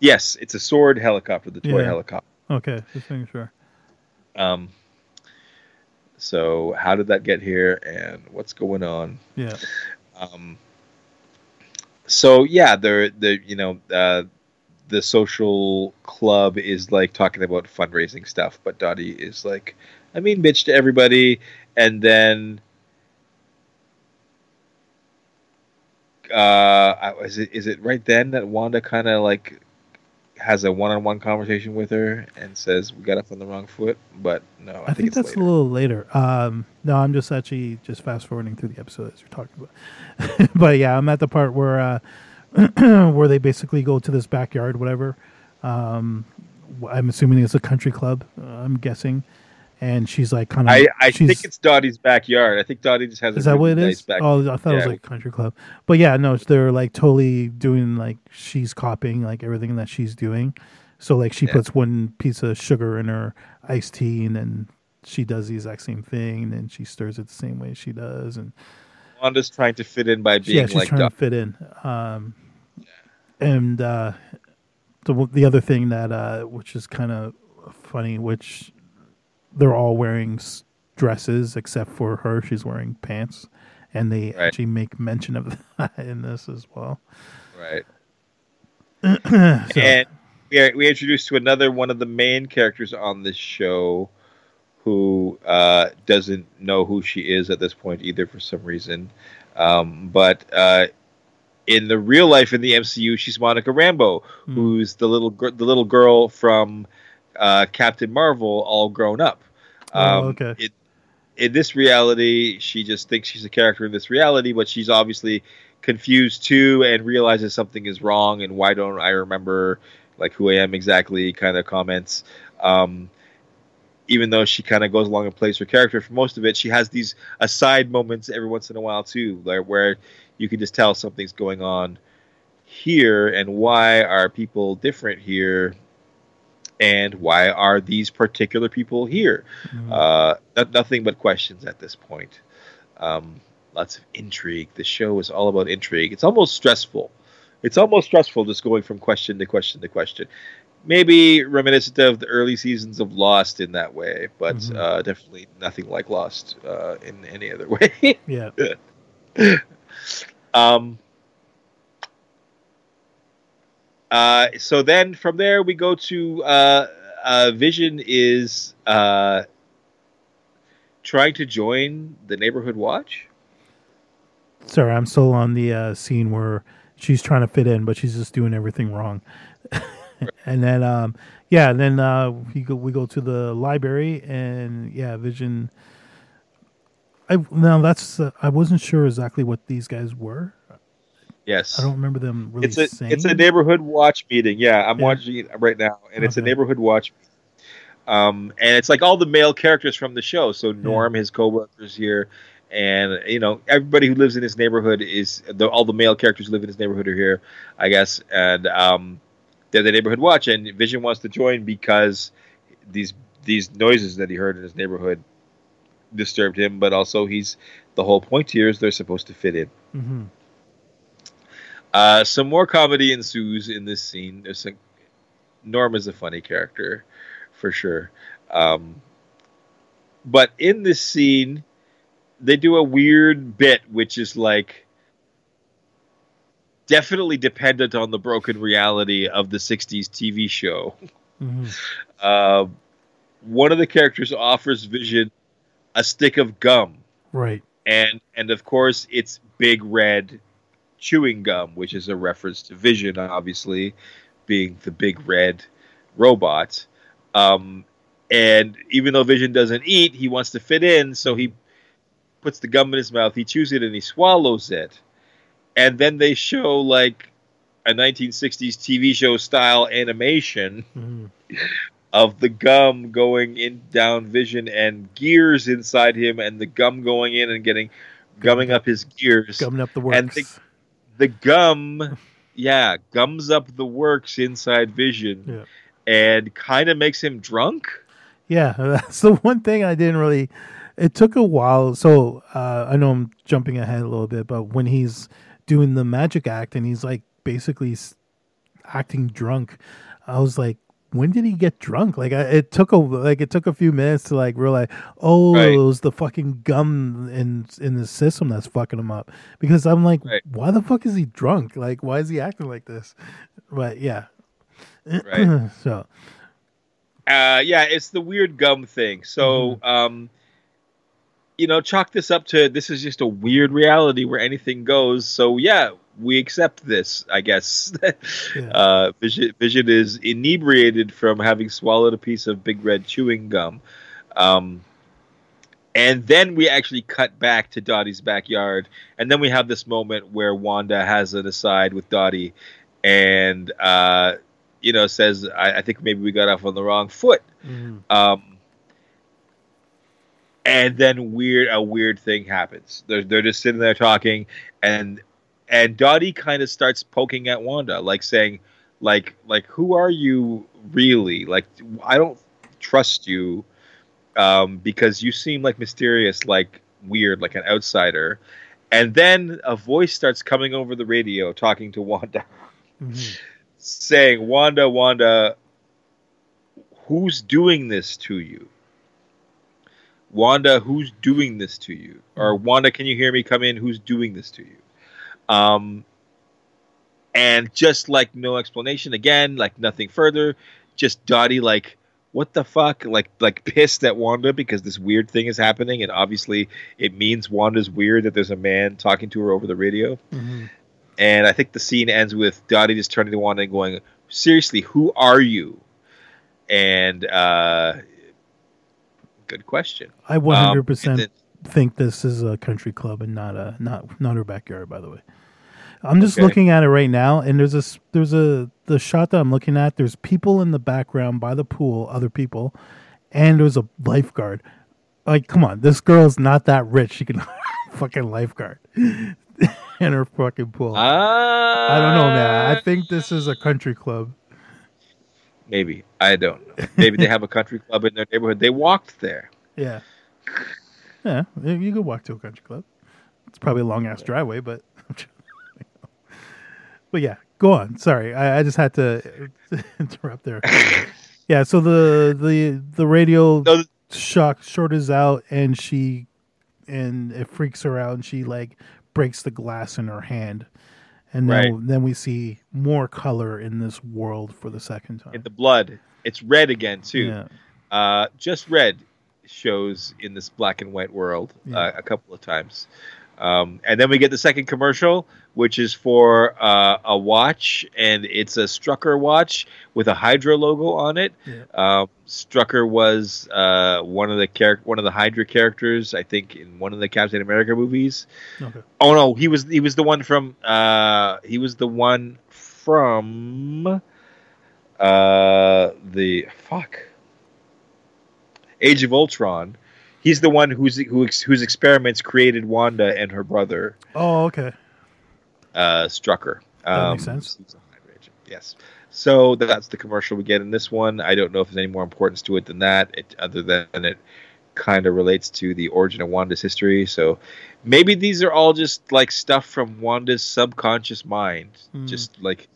Yes, it's a sword helicopter, the toy Yeah. helicopter. Okay, just making sure. Um, so how did that get here, and what's going on? Yeah. Um, so yeah, they're the you know uh, the social club is like talking about fundraising stuff, but Dottie is like, I mean, bitch to everybody, and then. Uh, is it is it right then that Wanda kind of like has a one-on-one conversation with her and says we got off on the wrong foot? But no, I, I, think, it's that's later. a little later. Um, no, I'm just actually just fast forwarding through the episode as you're talking about. but yeah, I'm at the part where uh, where they basically go to this backyard, whatever. Um, I'm assuming it's a country club. Uh, I'm guessing, and she's like kind of. I, I think it's Dottie's backyard. I think Dottie just has Is a that what it is? back. Oh, I thought it was Yeah. like country club. But yeah, no, they're like totally doing like she's copying like everything that she's doing. So like she Yeah. puts one piece of sugar in her iced tea, and then she does the exact same thing, and then she stirs it the same way she does, and Wanda's trying to fit in by being yeah, she's like trying Dottie. to fit in. Um, and uh, the the other thing that uh, which is kind of funny, which they're all wearing dresses except for her. She's wearing pants, and they Right. actually make mention of that in this as well. right. So, And we are, we introduced to another one of the main characters on this show, who uh, doesn't know who she is at this point either for some reason. Um, but uh, in the real life in the MCU, she's Monica Rambeau, Hmm. who's the little gir- the little girl from uh, Captain Marvel, all grown up. Oh, okay. It, in this reality, she just thinks she's a character in this reality, but she's obviously confused too and realizes something is wrong and why don't I remember like who I am exactly kind of comments. Um, even though she kind of goes along and plays her character for most of it, she has these aside moments every once in a while too, like where you can just tell something's going on here and why are people different here and why are these particular people here? Mhm. Uh, no- nothing but questions at this point. Um, lots of intrigue. The show is all about intrigue. It's almost stressful. It's almost stressful just going from question to question to question. Maybe reminiscent of the early seasons of Lost in that way, but Mhm. uh, definitely nothing like Lost uh, in any other way. yeah. um, uh, so then from there we go to uh, uh, Vision is uh, trying to join the neighborhood watch. Sorry, I'm still on the uh, scene where she's trying to fit in, but she's just doing everything wrong. and then, um, yeah, and then uh, we go we go to the library, and yeah, Vision. I now that's I wasn't sure exactly what these guys were. Yes, I don't remember them really it's a saying. it's a neighborhood watch meeting. Yeah, I'm Yeah. watching it right now, and it's a neighborhood watch. Um, and it's like all the male characters from the show. So Norm, his co-workers here, and you know everybody who lives in this neighborhood is the, all the male characters who live in this neighborhood are here, I guess. And um, they're the neighborhood watch, and Vision wants to join because these these noises that he heard in his neighborhood disturbed him. But also, he's the whole point here is they're supposed to fit in. hmm Uh, some more comedy ensues in this scene. There's some, Norm is a funny character, for sure. Um, but in this scene, they do a weird bit, which is like definitely dependent on the broken reality of the '60s TV show. hmm Uh, one of the characters offers Vision a stick of gum Right. and and of course it's big red chewing gum which is a reference to vision obviously being the big red robot. Um, and even though vision doesn't eat he wants to fit in so he puts the gum in his mouth he chews it and he swallows it. And then they show like a 1960s tv show style animation hmm of the gum going in down vision and gears inside him and the gum going in and getting gumming up his gears. Gumming up the works. And the- the gum yeah gums up the works inside vision Yeah. and kind of makes him drunk Yeah, that's the one thing I didn't really. It took a while. So uh, I know I'm jumping ahead a little bit, but when he's doing the magic act and he's like basically acting drunk, I was like, when did he get drunk? Like I, it took a like it took a few minutes to like realize, oh, Right. it was the fucking gum in in the system that's fucking him up. Because I'm like, Right. why the fuck is he drunk? Like, why is he acting like this? But yeah, Right. so uh yeah it's the weird gum thing so um you know chalk this up to this is just a weird reality where anything goes so yeah we accept this i guess Yeah. uh vision, vision is inebriated from having swallowed a piece of big red chewing gum um and then we actually cut back to Dottie's backyard, and then we have this moment where Wanda has an aside with Dottie, and uh, you know says, I, "I think maybe we got off on the wrong foot." mhm. Um, and then weird a weird thing happens. They're they're just sitting there talking, and and Dottie kind of starts poking at Wanda, like saying, like like who are you really? Like I don't trust you, um, because you seem like mysterious, like weird, like an outsider. And then a voice starts coming over the radio, talking to Wanda Mhm. saying, Wanda, Wanda, who's doing this to you? Wanda, who's doing this to you? Or Wanda, can you hear me? Come in. Who's doing this to you? Um, and just like no explanation again, like nothing further, just Dottie like, what the fuck? Like like pissed at Wanda because this weird thing is happening, and obviously it means Wanda's weird that there's a man talking to her over the radio. Mhm. And I think the scene ends with Dottie just turning to Wanda and going, "Seriously, who are you?" And uh, good question. I 100 Um, percent and think this is a country club and not a not not her backyard. By the way, I'm just Okay. looking at it right now, and there's a there's a the shot that I'm looking at. There's people in the background by the pool, other people, and there's a lifeguard. Like, come on, this girl's not that rich. She can fucking lifeguard in her fucking pool. Ah, I don't know, man. I think this is a country club. maybe I don't know. Maybe they have a country club in their neighborhood. They walked there. Yeah, yeah. You could walk to a country club. It's probably a long ass driveway, but but yeah. Go on. Sorry, I, I just had to interrupt there. yeah. So the the the radio No, th- shock short is out, and she and it freaks her out, and she like breaks the glass in her hand, and then Right. then we see more color in this world for the second time. in the blood, it's red again too. yeah. Uh, just red shows in this black and white world Yeah. uh, a couple of times. Um, and then we get the second commercial, which is for uh, a watch, and it's a Strucker watch with a Hydra logo on it. Yeah. Um, Strucker was uh, one of the char- one of the Hydra characters, I think, in one of the Captain America movies. Okay. Oh no, he was he was the one from uh, he was the one from uh, the fuck Age of Ultron. He's the one who's who ex- whose experiments created Wanda and her brother Oh, okay. uh, Strucker. That makes sense. he's a Hydra agent, Yes. So that's the commercial we get in this one. I don't know if there's any more importance to it than that, it, other than it kind of relates to the origin of Wanda's history. So maybe these are all just like stuff from Wanda's subconscious mind, Hmm. just like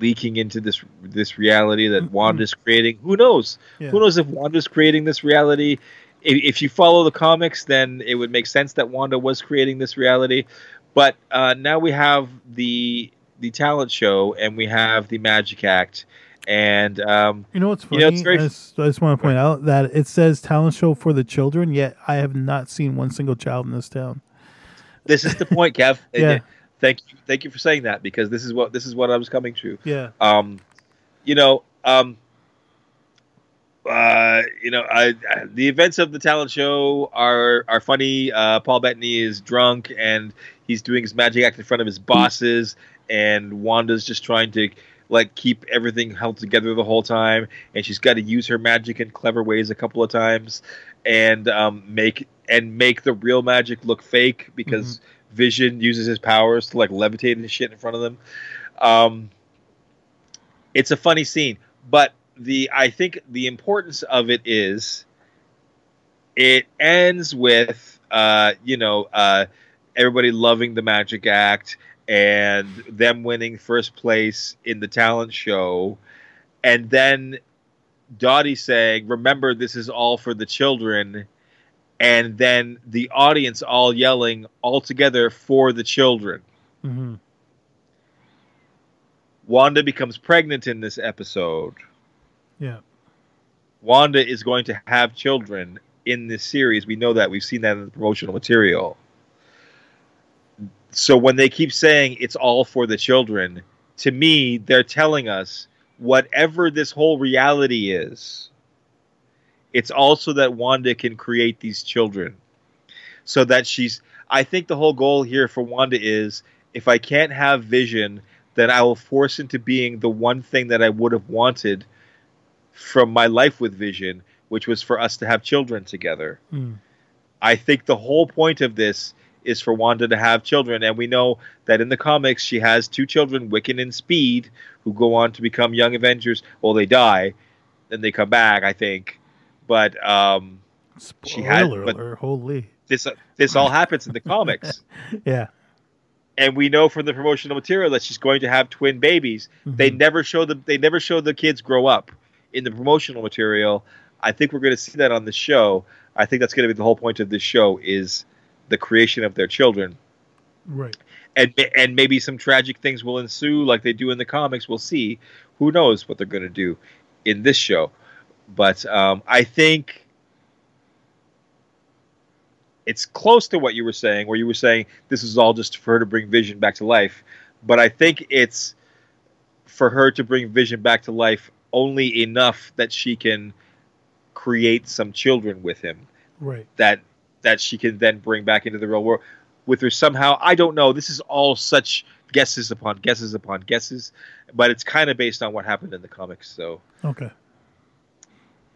leaking into this this reality that Wanda's creating. Who knows? Yeah. Who knows if Wanda's creating this reality? If, if you follow the comics, then it would make sense that Wanda was creating this reality. But uh, now we have the the talent show and we have the Magic Act, and um, You know what's You funny? know, it's very- I, just, I just want to point out that it says talent show for the children, yet I have not seen one single child in this town. this is the point, Kev. Yeah. Thank you, thank you for saying that because this is what this is what I was coming to. Yeah. um, you know, um, uh, you know, I, I, the events of the talent show are are funny. Uh, Paul Bettany is drunk and he's doing his magic act in front of his bosses, and Wanda's just trying to like keep everything held together the whole time, and she's got to use her magic in clever ways a couple of times, and um, make and make the real magic look fake because Vision uses his powers to like levitate and shit in front of them. Um, it's a funny scene, but the I think the importance of it is it ends with uh, you know uh, everybody loving the Magic Act and them winning first place in the talent show, and then Dottie saying, "Remember, this is all for the children." And then the audience all yelling all together for the children. hmm Wanda becomes pregnant in this episode. Yeah. Wanda is going to have children in this series. We know that. We've seen that in the promotional material. So when they keep saying it's all for the children, to me, they're telling us whatever this whole reality is, it's also that Wanda can create these children. So that she's. I think the whole goal here for Wanda is if I can't have vision, then I will force into being the one thing that I would have wanted from my life with Vision, which was for us to have children together. Mm. I think the whole point of this is for Wanda to have children, and we know that in the comics she has two children, Wiccan and Speed, who go on to become Young Avengers. Well, they die, then they come back, I think. But um, Spoiler She had- but- alert, holy. this this all happens in the comics, Yeah. and we know from the promotional material that she's going to have twin babies. They Mhm. never show the they never show the kids grow up in the promotional material. I think we're going to see that on the show. I think that's going to be the whole point of this show is the creation of their children, Right. and and maybe some tragic things will ensue, like they do in the comics. We'll see. Who knows what they're going to do in this show? But um, I think it's close to what you were saying, where you were saying this is all just for her to bring Vision back to life. But I think it's for her to bring Vision back to life only enough that she can create some children with him Right. that that she can then bring back into the real world. with her somehow. I don't know. This is all such guesses upon guesses upon guesses, but it's kind of based on what happened in the comics, so Okay.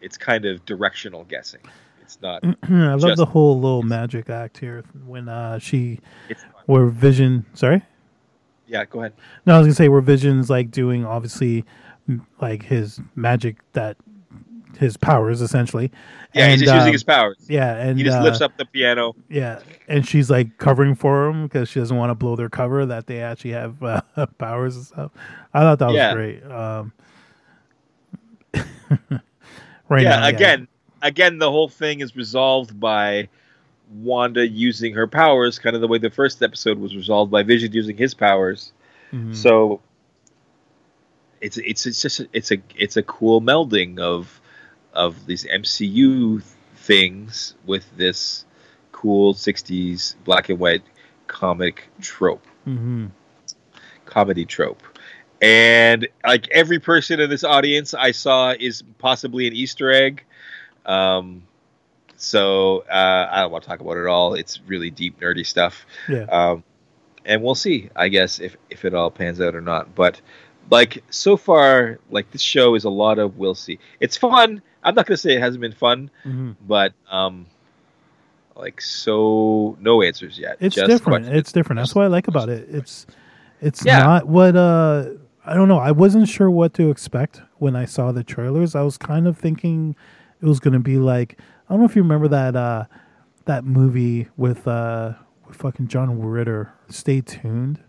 It's kind of directional guessing. It's not. I love Just- the whole little magic act here when uh she where Vision. Sorry. Yeah, go ahead. No, I was gonna say where Vision's like doing obviously like his magic that his powers essentially. Yeah, he's And, just using um, his powers. Yeah, and he just uh, lifts up the piano. Yeah, and she's like covering for him because she doesn't want to blow their cover that they actually have uh, powers and stuff. I thought that was Yeah. great. Um, right yeah, now, again, again, the whole thing is resolved by Wanda using her powers, kind of the way the first episode was resolved by Vision using his powers. Mhm. So it's it's it's just a, it's a it's a cool melding of of these MCU things with this cool '60s black and white comic trope, Mhm. comedy trope. And like every person in this audience I saw is possibly an Easter egg. Um, so uh, I don't want to talk about it all. It's really deep, nerdy stuff. yeah, Um, and we'll see, I guess, if if it all pans out or not. But like so far, like this show is a lot of we'll see. It's fun. I'm not gonna say it hasn't been fun, Mhm. but um, like so no answers yet. it's Just different. It's different. That's what I like about it. It's it's Yeah. not what uh I don't know. I wasn't sure what to expect when I saw the trailers. I was kind of thinking it was going to be like I don't know if you remember that uh that movie with uh with fucking John Ritter. Stay tuned.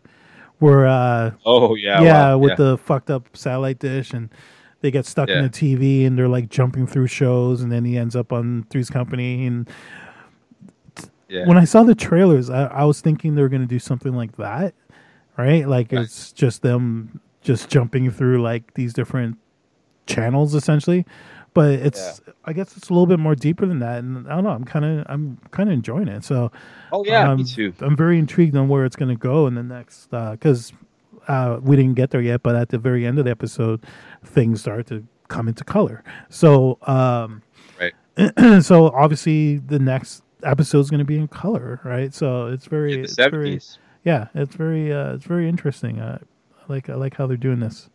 Where uh Oh yeah, yeah, wow, with yeah. the fucked up satellite dish and they get stuck in Yeah. the TV and they're like jumping through shows and then he ends up on Three's Company and yeah. when I saw the trailers, I, I was thinking they were going to do something like that, right? Like Right. it's just them just jumping through like these different channels essentially. But it's, I guess it's a little bit more deeper than that, and I don't know. I'm kind of, I'm kind of enjoying it. So, oh yeah, um, me too. I'm very intrigued on where it's going to go in the next, because uh, we didn't get there yet. But at the very end of the episode, things start to come into color. So, um, Right. so obviously the next episode is going to be in color, right? So it's very, the it's very yeah, it's very, uh, it's very interesting. Uh, I like, I like how they're doing this.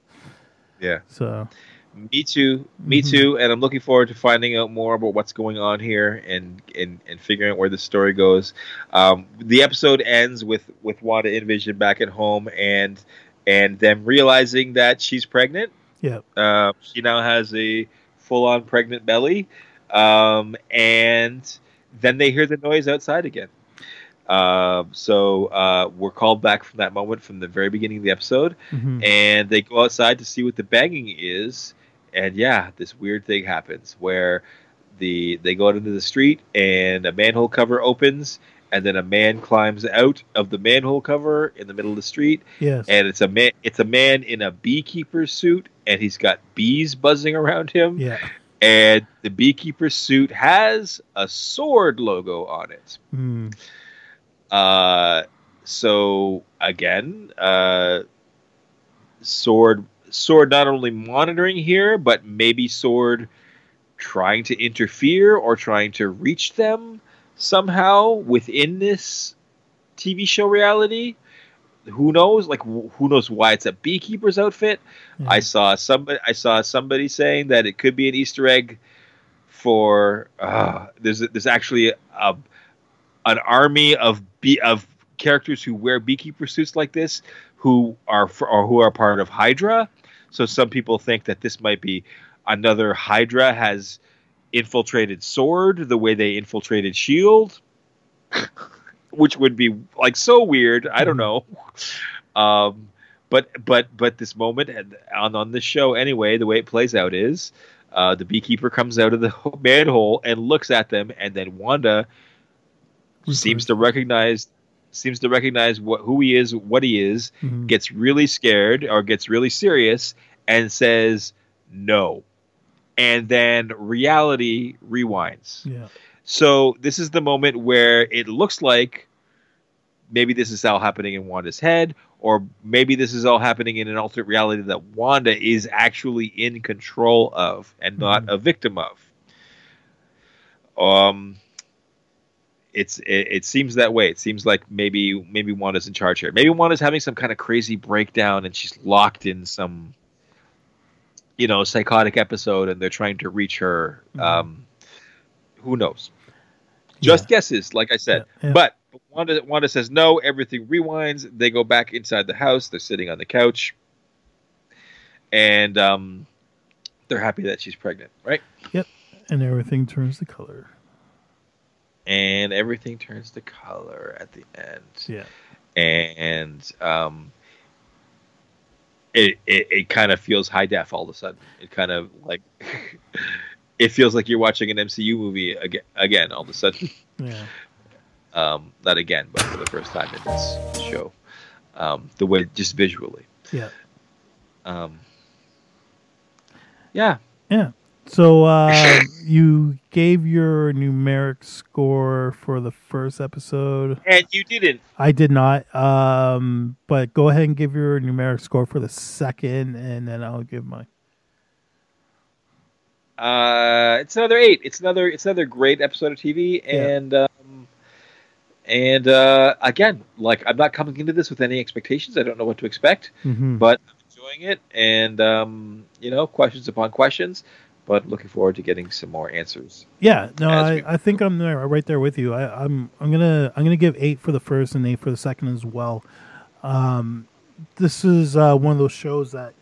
Yeah. So Me too. Me Mhm. too. And I'm looking forward to finding out more about what's going on here and and, and figuring out where the story goes. Um, the episode ends with with Wanda and Vision back at home and and them realizing that she's pregnant. yeah, Uh, she now has a full on pregnant belly. Um, and then they hear the noise outside again. Uh, so uh, we're called back from that moment from the very beginning of the episode Mhm. and they go outside to see what the banging is and yeah this weird thing happens where the they go out into the street and a manhole cover opens and then a man climbs out of the manhole cover in the middle of the street yes, and it's a man it's a man in a beekeeper suit and he's got bees buzzing around him yeah, and the beekeeper suit has a SWORD logo on it mm. Uh, so again, uh, SWORD SWORD not only monitoring here, but maybe SWORD trying to interfere or trying to reach them somehow within this TV show reality. Who knows? Like, wh- who knows why it's a beekeeper's outfit? yeah. I saw somebody. I saw somebody saying that it could be an Easter egg for. Uh, there's there's actually a an army of bee of characters who wear beekeeper suits like this, who are fr- or who are part of Hydra. So some people think that this might be another Hydra has infiltrated Sword the way they infiltrated Shield, which would be like so weird. I don't know. Um, but but but this moment and on on this show anyway, the way it plays out is uh, the beekeeper comes out of the manhole and looks at them, and then Wanda seems to recognize seems to recognize what who he is, what he is, Mhm. gets really scared or gets really serious, and says no, and then reality rewinds. yeah, So this is the moment where it looks like maybe this is all happening in Wanda's head, or maybe this is all happening in an alternate reality that Wanda is actually in control of and not Mhm. a victim of. Um, it's it, it seems that way. It seems like maybe maybe Wanda's in charge here. Maybe Wanda's having some kind of crazy breakdown and she's locked in some you know psychotic episode and they're trying to reach her. Mhm. Um, who knows? Just guesses, like I said. Yeah, yeah. But Wanda Wanda says no. Everything rewinds. They go back inside the house. They're sitting on the couch, and um, they're happy that she's pregnant, right? Yep. And everything turns to color. And everything turns to color at the end. Yeah. and um, it it, it kind of feels high def all of a sudden. It kind of like it feels like you're watching an MCU movie again. Again, all of a sudden, Yeah. um, not again, but for the first time in this show, um, the way just visually. Yeah. Um, yeah, Yeah. So uh, you gave your numeric score for the first episode. and you didn't. I did not. Um, but go ahead and give your numeric score for the second, and then I'll give mine. Uh, it's another eight. It's another. It's another great episode of TV, and um, and uh, again, like I'm not coming into this with any expectations. I don't know what to expect, Mm-hmm. but I'm enjoying it, and um, you know, questions upon questions. But looking forward to getting some more answers. Yeah, no, I, we- I think I'm there, right there with you. I, I'm I'm gonna I'm gonna give eight for the first and eight for the second as well. Um, this is uh, one of those shows that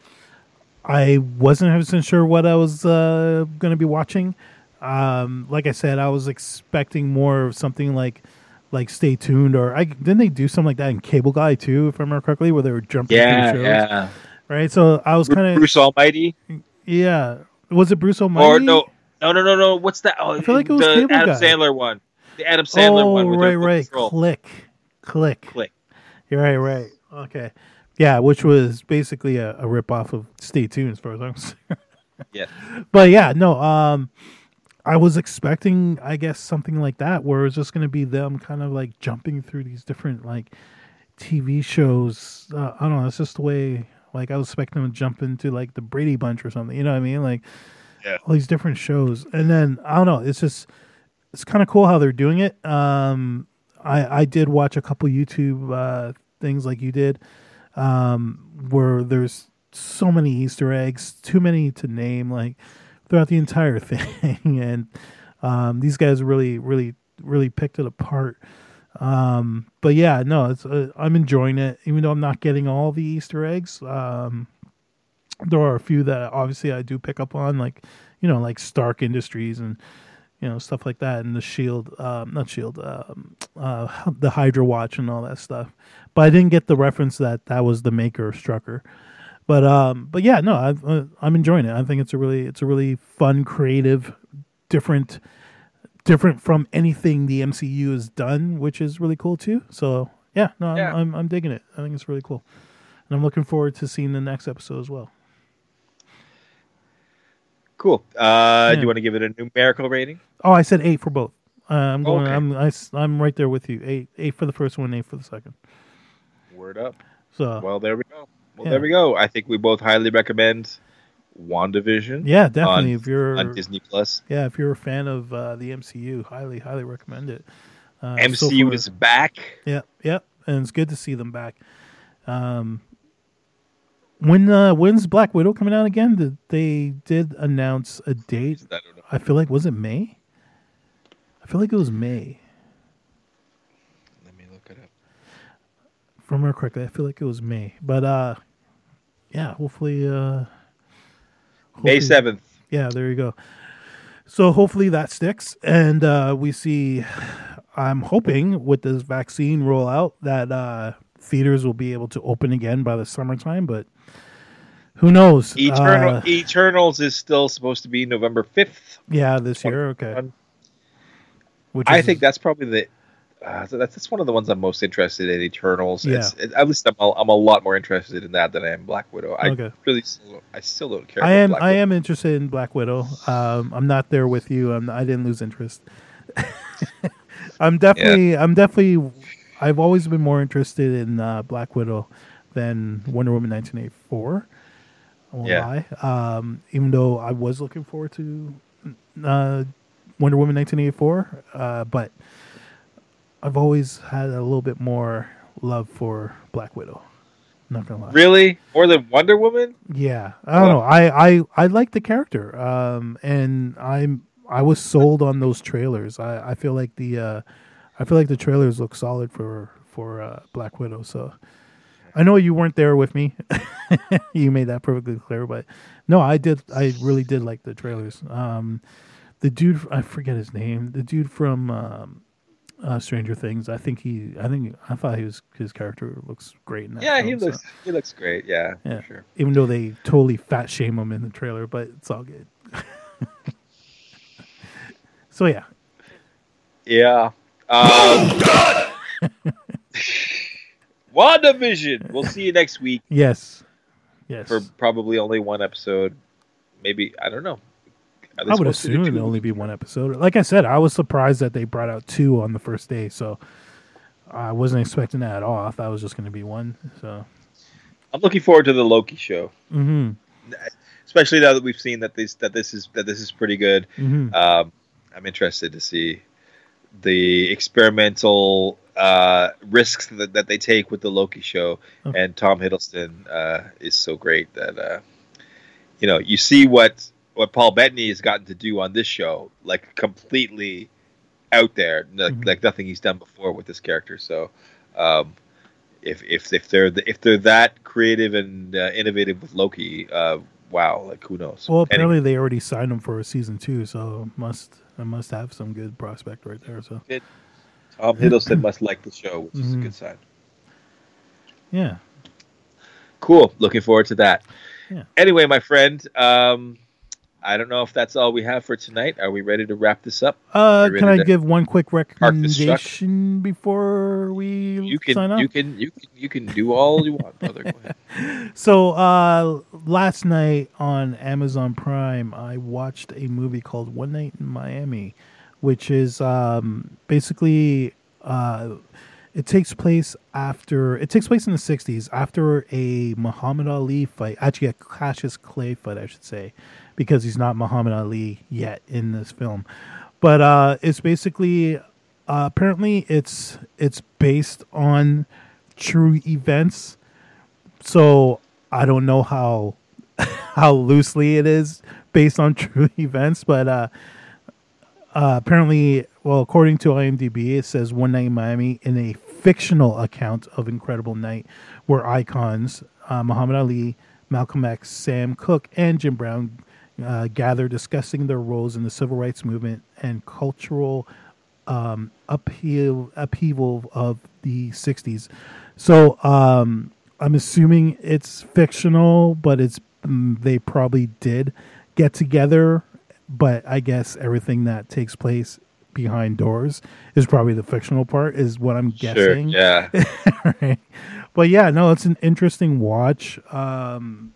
I wasn't 100 sure what I was uh, gonna be watching. Um, like I said, I was expecting more of something like like Stay Tuned or I didn't they do something like that in Cable Guy too, if I remember correctly, where they were jumping Yeah, shows, yeah. right? So I was kind of Bruce Almighty, yeah. Was it Bruce Almighty? or no, no, no, no, no. What's that? Oh, I feel like it was the Cable Adam Guy. Sandler one. The Adam Sandler oh, one. With right, the remote right. control. Click, click, Click. You're right, right. Okay. Yeah, which was basically a, a rip off of Stay Tuned as far as I'm concerned. Yeah. But yeah, no, um I was expecting I guess something like that where it's just gonna be them kind of like jumping through these different like TV shows. Uh, I don't know, it's just the way like I was expecting them to jump into like the Brady Bunch or something, you know what I mean? Like Yeah. all these different shows. And then I don't know, it's just it's kind of cool how they're doing it. Um I I did watch a couple YouTube uh things like you did um, where there's so many Easter eggs, too many to name, like throughout the entire thing. and um, these guys really, really, really picked it apart. Um, but yeah, no, uh, I'm enjoying it, even though I'm not getting all the Easter eggs. Um, there are a few that obviously I do pick up on, like you know, like Stark Industries and you know stuff like that, and the Shield, um, not Shield, um, uh, the Hydra Watch and all that stuff. But I didn't get the reference that that was the maker of Strucker. But um, but yeah, no, I've, uh, I'm enjoying it. I think it's a really it's a really fun, creative, different, different from anything the MCU has done, which is really cool too. So yeah, no, I'm Yeah. I'm, I'm digging it. I think it's really cool, and I'm looking forward to seeing the next episode as well. Cool. Uh, Yeah. Do you want to give it a numerical rating? Oh, I said eight for both. Uh, I'm going. Okay. I'm I, am right there with you. Eight eight for the first one, eight for the second. Word up. So Well, there we go. Well, Yeah. there we go. I think we both highly recommend WandaVision yeah, definitely. on, if you're on Disney Plus. yeah, if you're a fan of uh, the MCU, highly highly recommend it. Uh, so MCU far- is back. Yeah, yeah, and it's good to see them back. Um, when uh, when's Black Widow coming out again? Did they did announce a date? I don't know. I feel like was it May? I feel like it was May. Let me look it up. If I remember correctly, I feel like it was May. But uh, yeah, hopefully, uh, May seventh. Yeah, there you go. So hopefully that sticks, and uh, we see. I'm hoping with this vaccine rollout that uh, theaters will be able to open again by the summertime, but who knows? Eternal Uh, Eternals is still supposed to be November fifth. yeah, this year. Okay. Which I think that's probably the. Uh, so that's, that's one of the ones I'm most interested in. Eternals. Yeah. It's, it, at least I'm a, I'm a lot more interested in that than I am Black Widow. I Okay. really still don't, I still don't care. I about am. I am interested in Black Widow. Um, I'm not there with you. I'm. I didn't lose interest. I'm definitely. I'm definitely. I've always been more interested in uh, Black Widow than Wonder Woman 1984. I won't Yeah. lie. Um, even though I was looking forward to uh, Wonder Woman 1984, uh, but I've always had a little bit more love for Black Widow. Not gonna lie. Really? More than Wonder Woman? Yeah, I don't know. I I I like the character, um, and I'm I was sold on those trailers. I I feel like the uh, I feel like the trailers look solid for for uh, Black Widow. So I know you weren't there with me. you made that perfectly clear, but no, I did. I really did like the trailers. Um, the dude, I forget his name. The dude from um, uh, Stranger Things. I think he. I think I thought he was his character looks great in that. Yeah, he film, so- looks he looks great. Yeah, Yeah. for sure. even though they totally fat shame him in the trailer, but it's all good. so yeah, Yeah. Um, WandaVision. We'll see you next week yes, yes. for probably only one episode. Maybe I don't know. I would supposed to do assume it'd only be one episode. Like I said, I was surprised that they brought out two on the first day, so I wasn't expecting that at all. I thought it was just going to be one. So, I'm looking forward to the Loki show, hmm especially now that we've seen that this that this is that this is pretty good. hmm Um, I'm interested to see the experimental uh, risks that, that they take with the Loki show, and Tom Hiddleston uh, is so great that uh, you know you see what what Paul Bettany has gotten to do on this show, like completely out there, like, Mhm. like nothing he's done before with this character. So. Um, if, if if they're th- if they're that creative and uh, innovative with Loki, uh, wow, like who knows? well, Anyway. apparently they already signed him for a season two, so must I must have some good prospect right there. So Tom Hiddleston must like the show, which is a Mhm. good sign. yeah, Cool. Looking forward to that. Yeah. Anyway, my friend, um, I don't know if that's all we have for tonight. Are we ready to wrap this up? Uh, can I give one quick recommendation before we You sign can off? you can you can you can do all you want, brother. Go ahead. So uh, last night on Amazon Prime, I watched a movie called One Night in Miami, which is um, basically uh, it takes place after it takes place in the '60s after a Muhammad Ali fight, actually a Cassius Clay fight, I should say, because he's not Muhammad Ali yet in this film. But uh, it's basically uh, apparently it's it's based on true events so I don't know how how loosely it is based on true events, but uh, uh, apparently, well, according to IMDb, it says One Night in Miami in a fictional account of Incredible Night, where icons uh, Muhammad Ali, Malcolm X, Sam Cooke, and Jim Brown uh, gather discussing their roles in the civil rights movement and cultural um, upheaval, upheaval of the 60s. So um, I'm assuming it's fictional, but it's mm, they probably did get together. But I guess everything that takes place behind doors is probably the fictional part, is what I'm Sure. guessing. Yeah. Right. But yeah, no, it's an interesting watch. Um,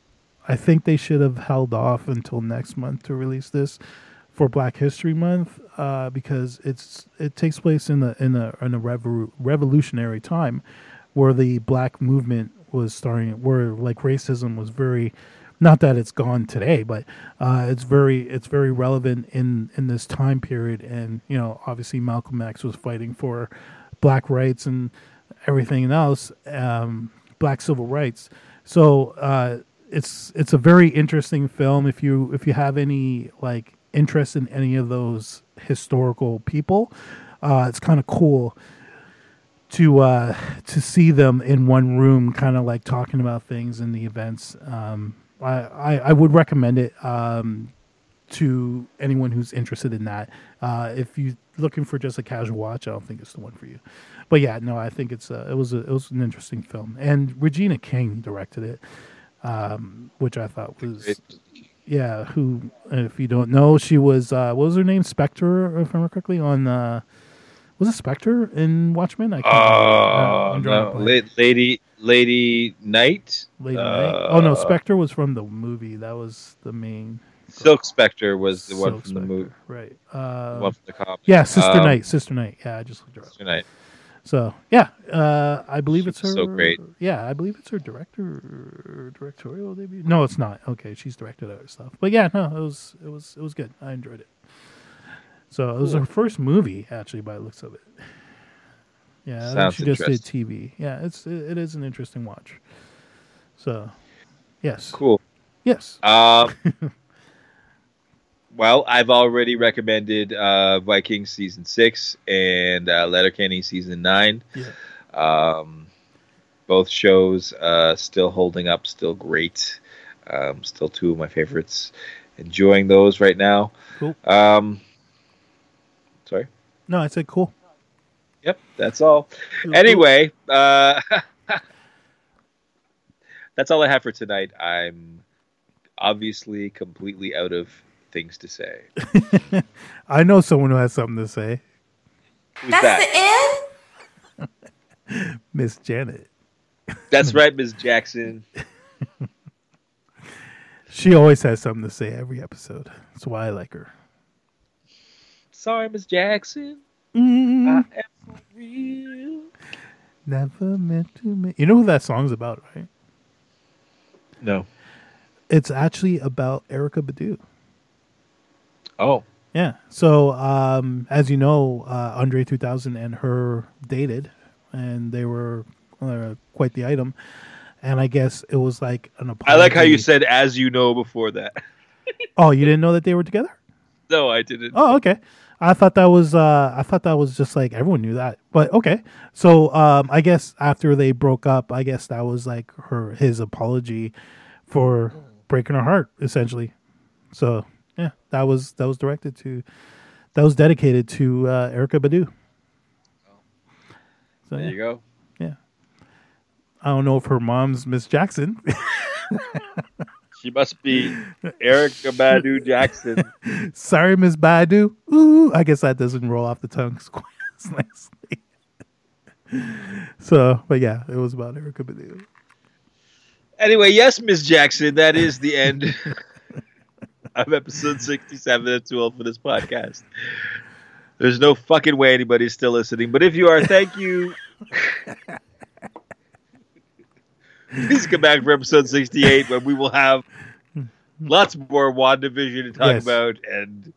I think they should have held off until next month to release this for Black History Month uh, because it's it takes place in the in a in a revo- revolutionary time where the black movement was starting, where like racism was very. Not that it's gone today, but uh, it's very it's very relevant in in this time period. And you know, obviously Malcolm X was fighting for black rights and everything else, um, black civil rights. So uh, it's it's a very interesting film. If you if you have any like interest in any of those historical people, uh, it's kind of cool to uh, to see them in one room, kind of like talking about things and the events. Um, I, I I would recommend it. Um, to anyone who's interested in that. Uh, if you're looking for just a casual watch, I don't think it's the one for you. But yeah, no, I think it's a, it was a, it was an interesting film, and Regina King directed it, um, which I thought was yeah. Who, if you don't know, she was uh, what was her name? Spectre, if I remember correctly, on uh, was it Spectre in Watchmen? I can't drawing no. La- lady Lady Knight. Lady uh, Night. Oh no, Spectre was from the movie. That was the main Silk Spectre was the one Silk from the Spectre, movie. right? Uh, one from the comic. Yeah, Sister Um, Night. Sister Night. Yeah, I just looked her up. Sister Night. So yeah, uh, I believe it's her. So great. Yeah, I believe it's her director directorial debut. No, it's not. Okay, she's directed other stuff. But yeah, no, it was it was it was good. I enjoyed it. So it was her first movie, actually, by the looks of it. Yeah, I think Sounds she just did. TV. Yeah, it's it, it is an interesting watch. So, yes, Cool. yes, Um, well, I've already recommended uh, Vikings season six and uh, Letterkenny season nine. yeah. Um, both shows uh, still holding up, still great. Um, still two of my favorites. Enjoying those right now. Cool. Um, sorry. No, I said cool. Yep, that's all. Anyway, uh, that's all I have for tonight. I'm obviously completely out of things to say. I know someone who has something to say. Who's That's that? the end? Miss Janet. That's right, Miss Jackson. She always has something to say every episode. That's why I like her. Sorry, Miss Jackson. Mm, I am for real. never meant to make. You know who that song's about, right? No. It's actually about Erykah Badu. Oh. Yeah. So, um, as you know, uh, Andre 2000 and her dated, and they were uh, quite the item. And I guess it was like an apology. I like how you said "as you know" before that. Oh, you didn't know that they were together? no, I didn't. Oh, okay. I thought that was uh I thought that was just like everyone knew that. But okay. So um I guess after they broke up, I guess that was like her his apology for breaking her heart, essentially. So yeah, that was that was directed to that was dedicated to uh Erykah Badu. So There yeah, you go. yeah. I don't know if her mom's Miss Jackson. She must be Erykah Badu Jackson. Sorry, Miss Badu. Ooh, I guess that doesn't roll off the tongue quite as nicely. so, but yeah, it was about Erykah Badu. Anyway, yes, Miss Jackson, that is the end of episode 67 of Too Old for this podcast. There's no fucking way anybody's still listening, but if you are, thank you. Please come back for episode 68 when we will have lots more WandaVision to talk Yes. about and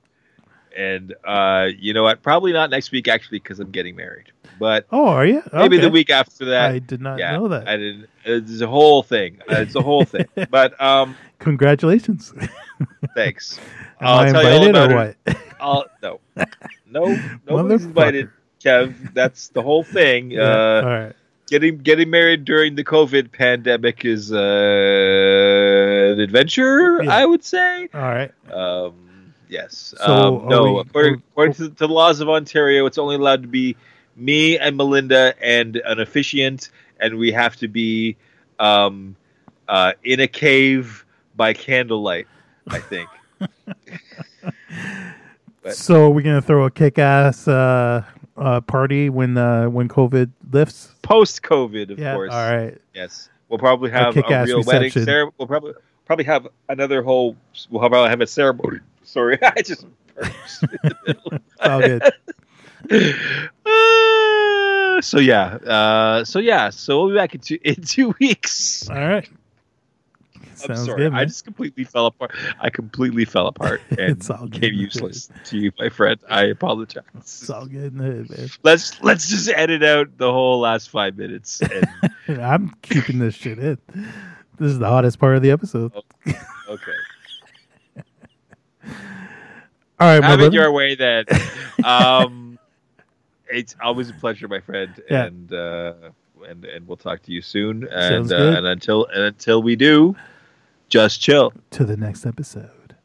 and uh you know what probably not next week actually because i'm getting married but Oh, are you? maybe the week after that I did not yeah, know that. I didn't. It's a whole thing. It's a whole thing. But um, Congratulations. thanks. Am I'll I tell you all invited about or it. what? I'll, no, no, nobody's invited. Kev, that's the whole thing. Yeah, Uh, all right. getting getting married during the COVID pandemic is uh, an adventure. Yeah. I would say. All right. Um, yes. So, um, no, we- according, are- according to, to the laws of Ontario, it's only allowed to be me and Melinda and an officiant, and we have to be um, uh, in a cave by candlelight. I think. But- So we're gonna throw a kick-ass uh, uh, party when uh, when COVID lifts. Post COVID, of yeah. course. All right. Yes, we'll probably have a, kick-ass real wedding. reception. Cere- we'll probably probably have another whole. We'll probably have a ceremony. Sorry, I just. in the. It's all good. Uh, so yeah, uh, so yeah, so we'll be back in two in two weeks. All right. I'm Sounds sorry, good, I just completely fell apart. I completely fell apart and It's all good, became useless to you, my friend. I apologize. It's all good, man. Let's let's just edit out the whole last five minutes. And, I'm keeping this shit in. This is the hottest part of the episode. okay, All right, have it your way then. Um, it's always a pleasure, my friend, Yeah. and uh, and and we'll talk to you soon. And uh, and until and until we do, just chill. to the next episode.